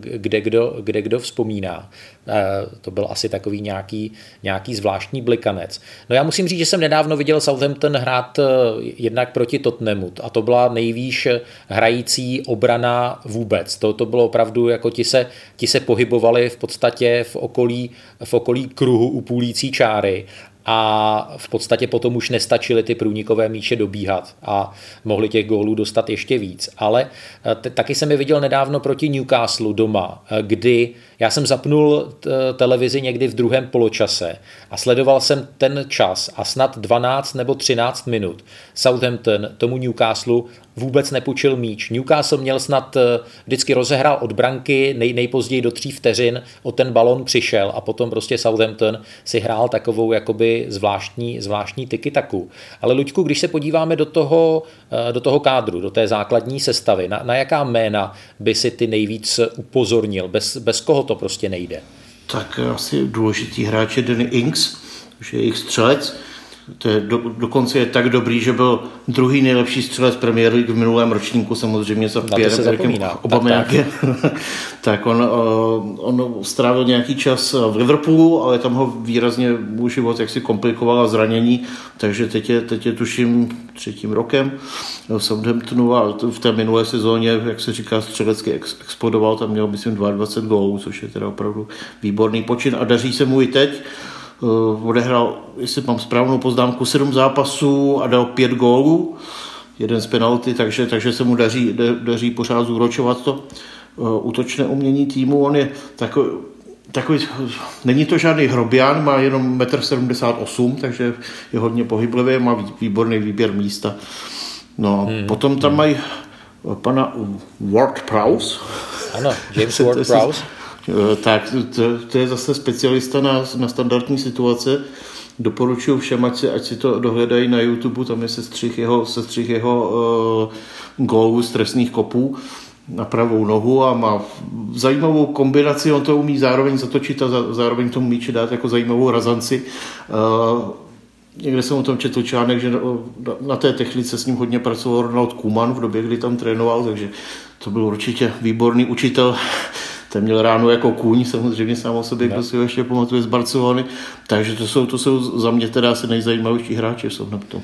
kde kdo, kde kdo vzpomíná. Eh, to byl asi takový nějaký, nějaký zvláštní blikanec. No já musím říct, že jsem nedávno viděl Southampton hrát eh, jednak proti Tottenhamu a to byla nejvýš hrající obrana vůbec. To, to bylo opravdu, jako ti se, ti se pohybovali v podstatě v okolí, v okolí kruhu u půlící čáry a v podstatě potom už nestačily ty průnikové míče dobíhat a mohli těch gólů dostat ještě víc. Ale eh, t- taky jsem je viděl nedávno proti Newcastle doma, eh, kdy já jsem zapnul t- televizi někdy v druhém poločase a sledoval jsem ten čas a snad 12 nebo 13 minut. Southampton tomu Newcastle vůbec nepůjčil míč. Newcastle měl snad eh, vždycky rozehrál od branky, nej, nejpozději do tří vteřin, o ten balon přišel a potom prostě Southampton si hrál takovou jakoby zvláštní, zvláštní tiki-taku. Ale Luďku, když se podíváme do toho, eh, do toho kádru, do té základní sestavy, na, na jaká jména by si ty nejvíc upozornil? Bez, bez koho to prostě nejde? Tak asi důležitý hráč je Danny Inks, už je jejich střelec to je do, dokonce je tak dobrý, že byl druhý nejlepší střelec Premier League v minulém ročníku, samozřejmě za Pierrem Obameyangem. Tak, tak. *laughs* tak on, on strávil nějaký čas v Liverpoolu, ale tam ho výrazně můj život jaksi komplikovala zranění, takže teď je, teď je tuším třetím rokem v Southamptonu a v té minulé sezóně, jak se říká, střelecky explodoval, tam měl myslím 22 gólů, což je teda opravdu výborný počin a daří se mu i teď. Eh, odehrál, jestli mám správnou poznámku, sedm zápasů a dal pět gólů, jeden z penalty, takže, takže se mu daří, daří pořád zúročovat to eh, útočné umění týmu. On je takový, takový, není to žádný hrobián, má jenom 1,78 m, takže je hodně pohyblivý, má výborný výběr místa. No, hmm. potom tam mají pana Ward Prowse. Ano, James *laughs* Ward Prowse. Eh, tak to, to je zase specialista na, na standardní situace. Doporučuji všem, ať si, ať si to dohledají na YouTube, tam je sestřih jeho, sestřih jeho uh, gólů z trestných kopů. na pravou nohu a má zajímavou kombinaci, on to umí zároveň zatočit a zároveň tomu míče dát jako zajímavou razanci. Uh, někde jsem o tom četl článek, že na té technice s ním hodně pracoval Ronald Kuman v době, kdy tam trénoval, takže to byl určitě výborný učitel. Ten měl ráno jako kůň, samozřejmě sám o sobě, kdo si ho ještě pamatuje z Barcelony. Takže to jsou, to jsou za mě teda asi nejzajímavější hráči tom.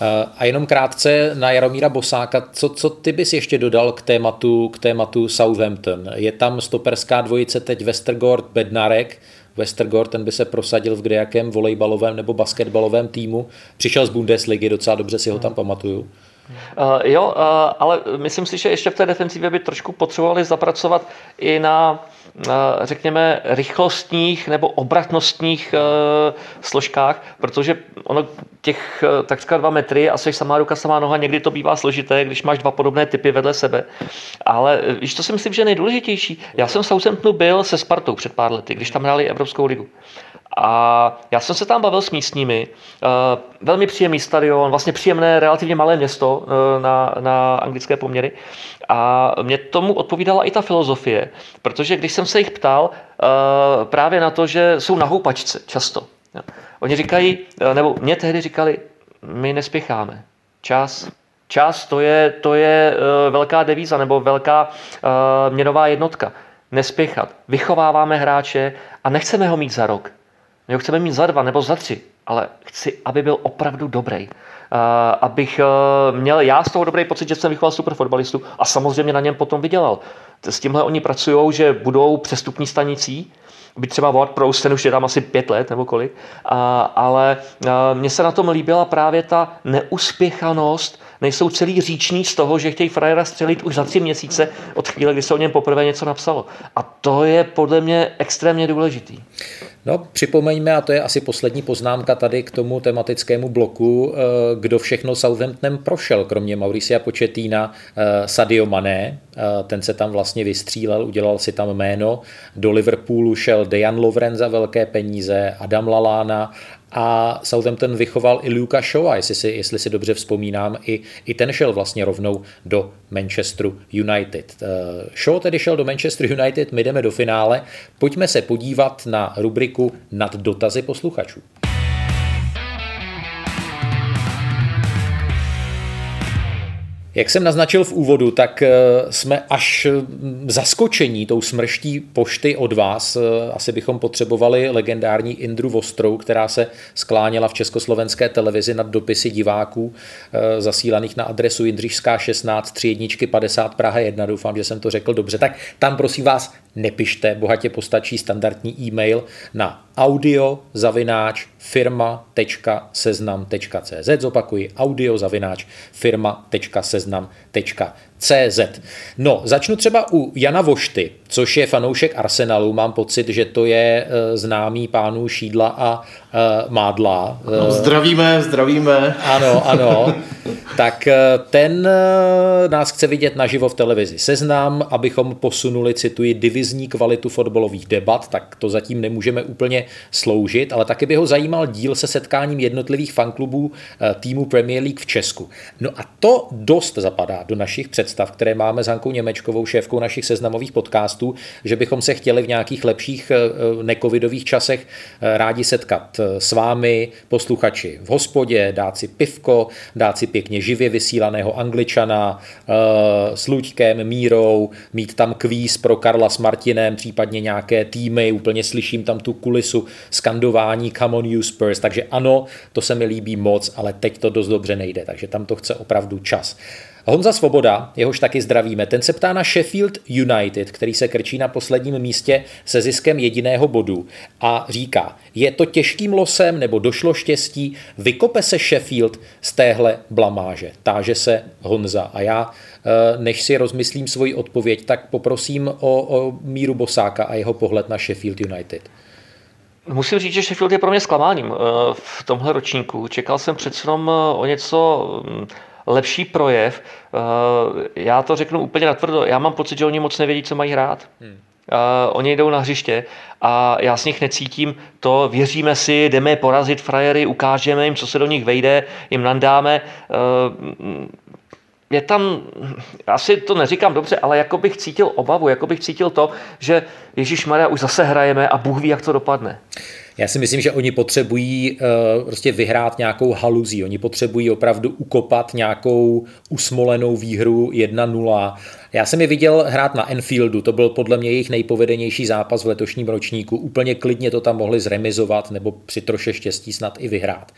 Eh, a jenom krátce na Jaromíra Bosáka, co, co ty bys ještě dodal k tématu, k tématu Southampton? Je tam stoperská dvojice teď Westergaard, Bednarek, Westergaard, ten by se prosadil v kdejakém volejbalovém nebo basketbalovém týmu. Přišel z Bundesligy, docela dobře si ho tam pamatuju. Uh, jo, uh, ale myslím si, že ještě v té defensivě by trošku potřebovali zapracovat i na řekněme, rychlostních nebo obratnostních e, složkách, protože ono těch e, takřka dva metry a seš samá ruka, samá noha, někdy to bývá složité, když máš dva podobné typy vedle sebe. Ale víš, to si myslím, že je nejdůležitější. Já jsem v Southamptonu byl se Spartou před pár lety, když tam hráli Evropskou ligu. A já jsem se tam bavil s místními. Velmi příjemný stadion, vlastně příjemné, relativně malé město na, na anglické poměry. A mě tomu odpovídala i ta filozofie, protože když jsem se jich ptal uh, právě na to, že jsou na houpačce často. Oni říkají, nebo mě tehdy říkali, my nespěcháme. Čas, čas to je, to je velká devíza nebo velká měnová jednotka. Nespěchat. Vychováváme hráče a nechceme ho mít za rok. My ho chceme mít za dva nebo za tři, ale chci, aby byl opravdu dobrý. Uh, abych uh, měl já z toho dobrý pocit, že jsem vychoval super fotbalistu a samozřejmě na něm potom vydělal. S tímhle oni pracují, že budou přestupní stanicí, by třeba Ward Prowse, ten už je tam asi pět let nebo kolik, a, ale a, mně se na tom líbila právě ta neuspěchanost, nejsou celý říční z toho, že chtějí frajera střelit už za tři měsíce od chvíle, kdy se o něm poprvé něco napsalo. A to je podle mě extrémně důležitý. No, připomeňme, a to je asi poslední poznámka tady k tomu tematickému bloku, eh, kdo všechno Southamptonem prošel, kromě Mauricia Početína, eh, Sadio Mané, eh, ten se tam vlastně vystřílel, udělal si tam jméno, do Liverpoolu šel Dejan Lovren za velké peníze, Adam Lalana a Southampton vychoval i Luka Shaw, jestli si, jestli si dobře vzpomínám, i, i ten šel vlastně rovnou do Manchesteru United. Uh, Shaw tedy šel do Manchester United, my jdeme do finále. Pojďme se podívat na rubriku nad dotazy posluchačů. Jak jsem naznačil v úvodu, tak eh, jsme až mm, zaskočení tou smrští pošty od vás. Eh, asi bychom potřebovali legendární Indru Vostrou, která se skláněla v československé televizi nad dopisy diváků eh, zasílaných na adresu Jindřišská 16 3 jedničky 50 Praha 1. Doufám, že jsem to řekl dobře. Tak tam prosím vás nepište, bohatě postačí standardní e-mail na audio zavináč firma.seznam.cz zopakuji audio zavináč firma.seznam.cz No, začnu třeba u Jana Vošty, což je fanoušek Arsenalu. Mám pocit, že to je e, známý pánů Šídla a e, Mádla. No, zdravíme, zdravíme. Ano, ano. tak ten nás chce vidět naživo v televizi. Seznam, abychom posunuli, cituji, divizní kvalitu fotbalových debat, tak to zatím nemůžeme úplně sloužit, ale taky by ho zajímal díl se setkáním jednotlivých fanklubů týmu Premier League v Česku. No a to dost zapadá do našich představ, které máme s Hankou Němečkovou, šéfkou našich seznamových podcastů, že bychom se chtěli v nějakých lepších eh, eh, nekovidových časech eh, rádi setkat s vámi, posluchači v hospodě, dát si pivko, dát si pěkně živě vysílaného angličana s Luďkem, Mírou, mít tam kvíz pro Karla s Martinem, případně nějaké týmy, úplně slyším tam tu kulisu skandování Come on you Spurs, takže ano, to se mi líbí moc, ale teď to dost dobře nejde, takže tam to chce opravdu čas. Honza Svoboda, jehož taky zdravíme, ten se ptá na Sheffield United, který se krčí na posledním místě se ziskem jediného bodu a říká, je to těžkým losem nebo došlo štěstí, vykope se Sheffield z téhle blamáže. Táže se Honza a já, eh, než si rozmyslím svoji odpověď, tak poprosím o, o Míru Bosáka a jeho pohled na Sheffield United. Musím říct, že Sheffield je pro mě zklamáním eh, v tomhle ročníku. Čekal jsem přece eh, o něco mm, lepší projev. Eh, já to řeknu úplně natvrdo. Já mám pocit, že oni moc nevědí, co mají hrát. Hmm. Uh, oni jdou na hřiště a já z nich necítím to, věříme si, jdeme porazit frajery, ukážeme jim, co se do nich vejde, jim nandáme. Uh, je tam, asi to neříkám dobře, ale jako bych cítil obavu, jako bych cítil to, že Ježíš Maria už zase hrajeme a Bůh ví, jak to dopadne. Já si myslím, že oni potřebují uh, prostě vyhrát nějakou haluzí. Oni potřebují opravdu ukopat nějakou usmolenou výhru 1-0 já jsem je viděl hrát na Enfieldu, to byl podle mě jejich nejpovedenější zápas v letošním ročníku. Úplně klidně to tam mohli zremizovat nebo při troše štěstí snad i vyhrát.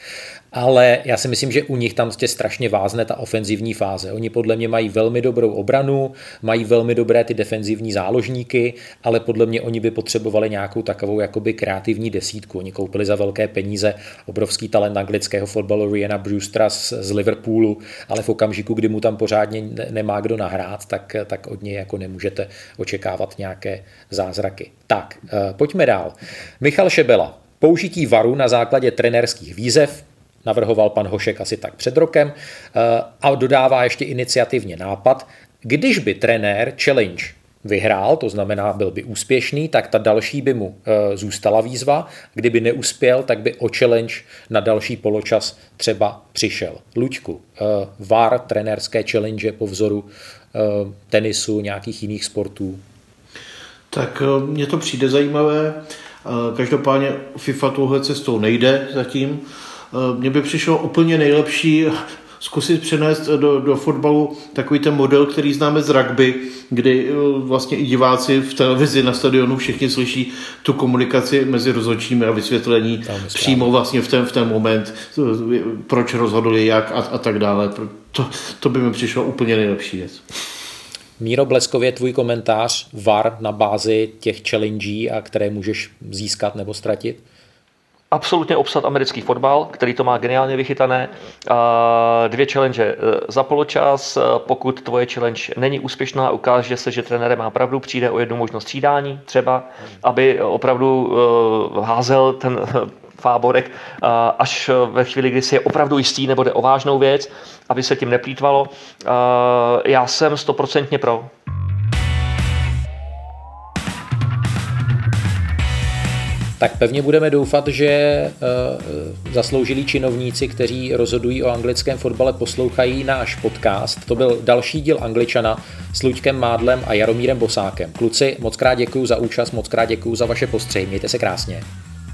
Ale já si myslím, že u nich tam prostě strašně vázne ta ofenzivní fáze. Oni podle mě mají velmi dobrou obranu, mají velmi dobré ty defenzivní záložníky, ale podle mě oni by potřebovali nějakou takovou jakoby kreativní desítku. Oni koupili za velké peníze obrovský talent anglického fotbalu Riana Brewstera z, z Liverpoolu, ale v okamžiku, kdy mu tam pořádně nemá kdo nahrát, tak tak od něj jako nemůžete očekávat nějaké zázraky. Tak, eh, pojďme dál. Michal Šebela. Použití varu na základě trenérských výzev, navrhoval pan Hošek asi tak před rokem, eh, a dodává ještě iniciativně nápad, když by trenér challenge vyhrál, to znamená byl by úspěšný, tak ta další by mu e, zůstala výzva. Kdyby neuspěl, tak by o challenge na další poločas třeba přišel. Luďku, VAR, trenérské challenge po vzoru Eh, tenisu, nějakých jiných sportů? Tak eh, mně to přijde zajímavé. Eh, každopádně FIFA touhle cestou nejde zatím. Mně by přišlo úplně nejlepší zkusit přenést do, do fotbalu takový ten model, který známe z rugby, kdy vlastně i diváci v televizi na stadionu všichni slyší tu komunikaci mezi rozhodčími a vysvětlení přímo vlastně v ten, v ten moment, proč rozhodli, jak a, a tak dále. To, to by mi přišlo úplně nejlepší věc. Míro Bleskově, tvůj komentář VAR na bázi těch challenge, a které můžeš získat nebo ztratit? Absolutně obsat americký fotbal, který to má geniálně vychytané. Dvě challenge e, za poločas. E, pokud tvoje challenge není úspěšná, ukáže se, že trenér má pravdu, přijde o jednu možnost střídání třeba, aby opravdu e, házel ten fáborek až ve chvíli, kdy si je opravdu jistý nebo jde o vážnou věc, aby se tím neplýtvalo. Já jsem stoprocentně pro. Tak pevně budeme doufat, že uh, zasloužilí činovníci, kteří rozhodují o anglickém fotbale, poslouchají náš podcast. To byl další díl Angličana s Luďkem Mádlem a Jaromírem Bosákem. Kluci, moc krát děkuji za účast, moc krát děkuji za vaše postřeji. Mějte se krásně.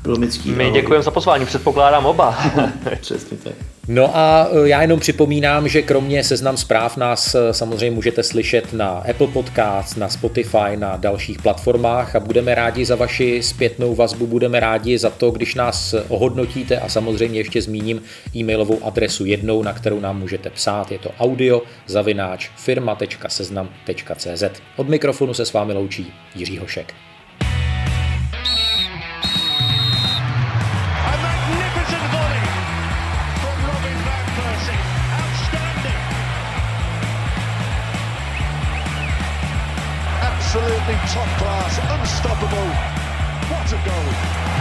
Lomický. My děkujeme za pozvání, předpokládám oba. *laughs* Přesně tak. No a e, já jenom připomínám, že kromě seznam zpráv nás e, samozřejmě můžete slyšet na Apple Podcast, na Spotify, na dalších platformách a budeme rádi za vaši zpětnou vazbu, budeme rádi za to, když nás ohodnotíte a samozřejmě ještě zmíním e-mailovou adresu jednou, na kterou nám můžete psát. Je to audio zavináč firma.seznam.cz. Od mikrofonu se s vámi loučí Jiří Hošek. Absolutely top class, unstoppable. What a goal!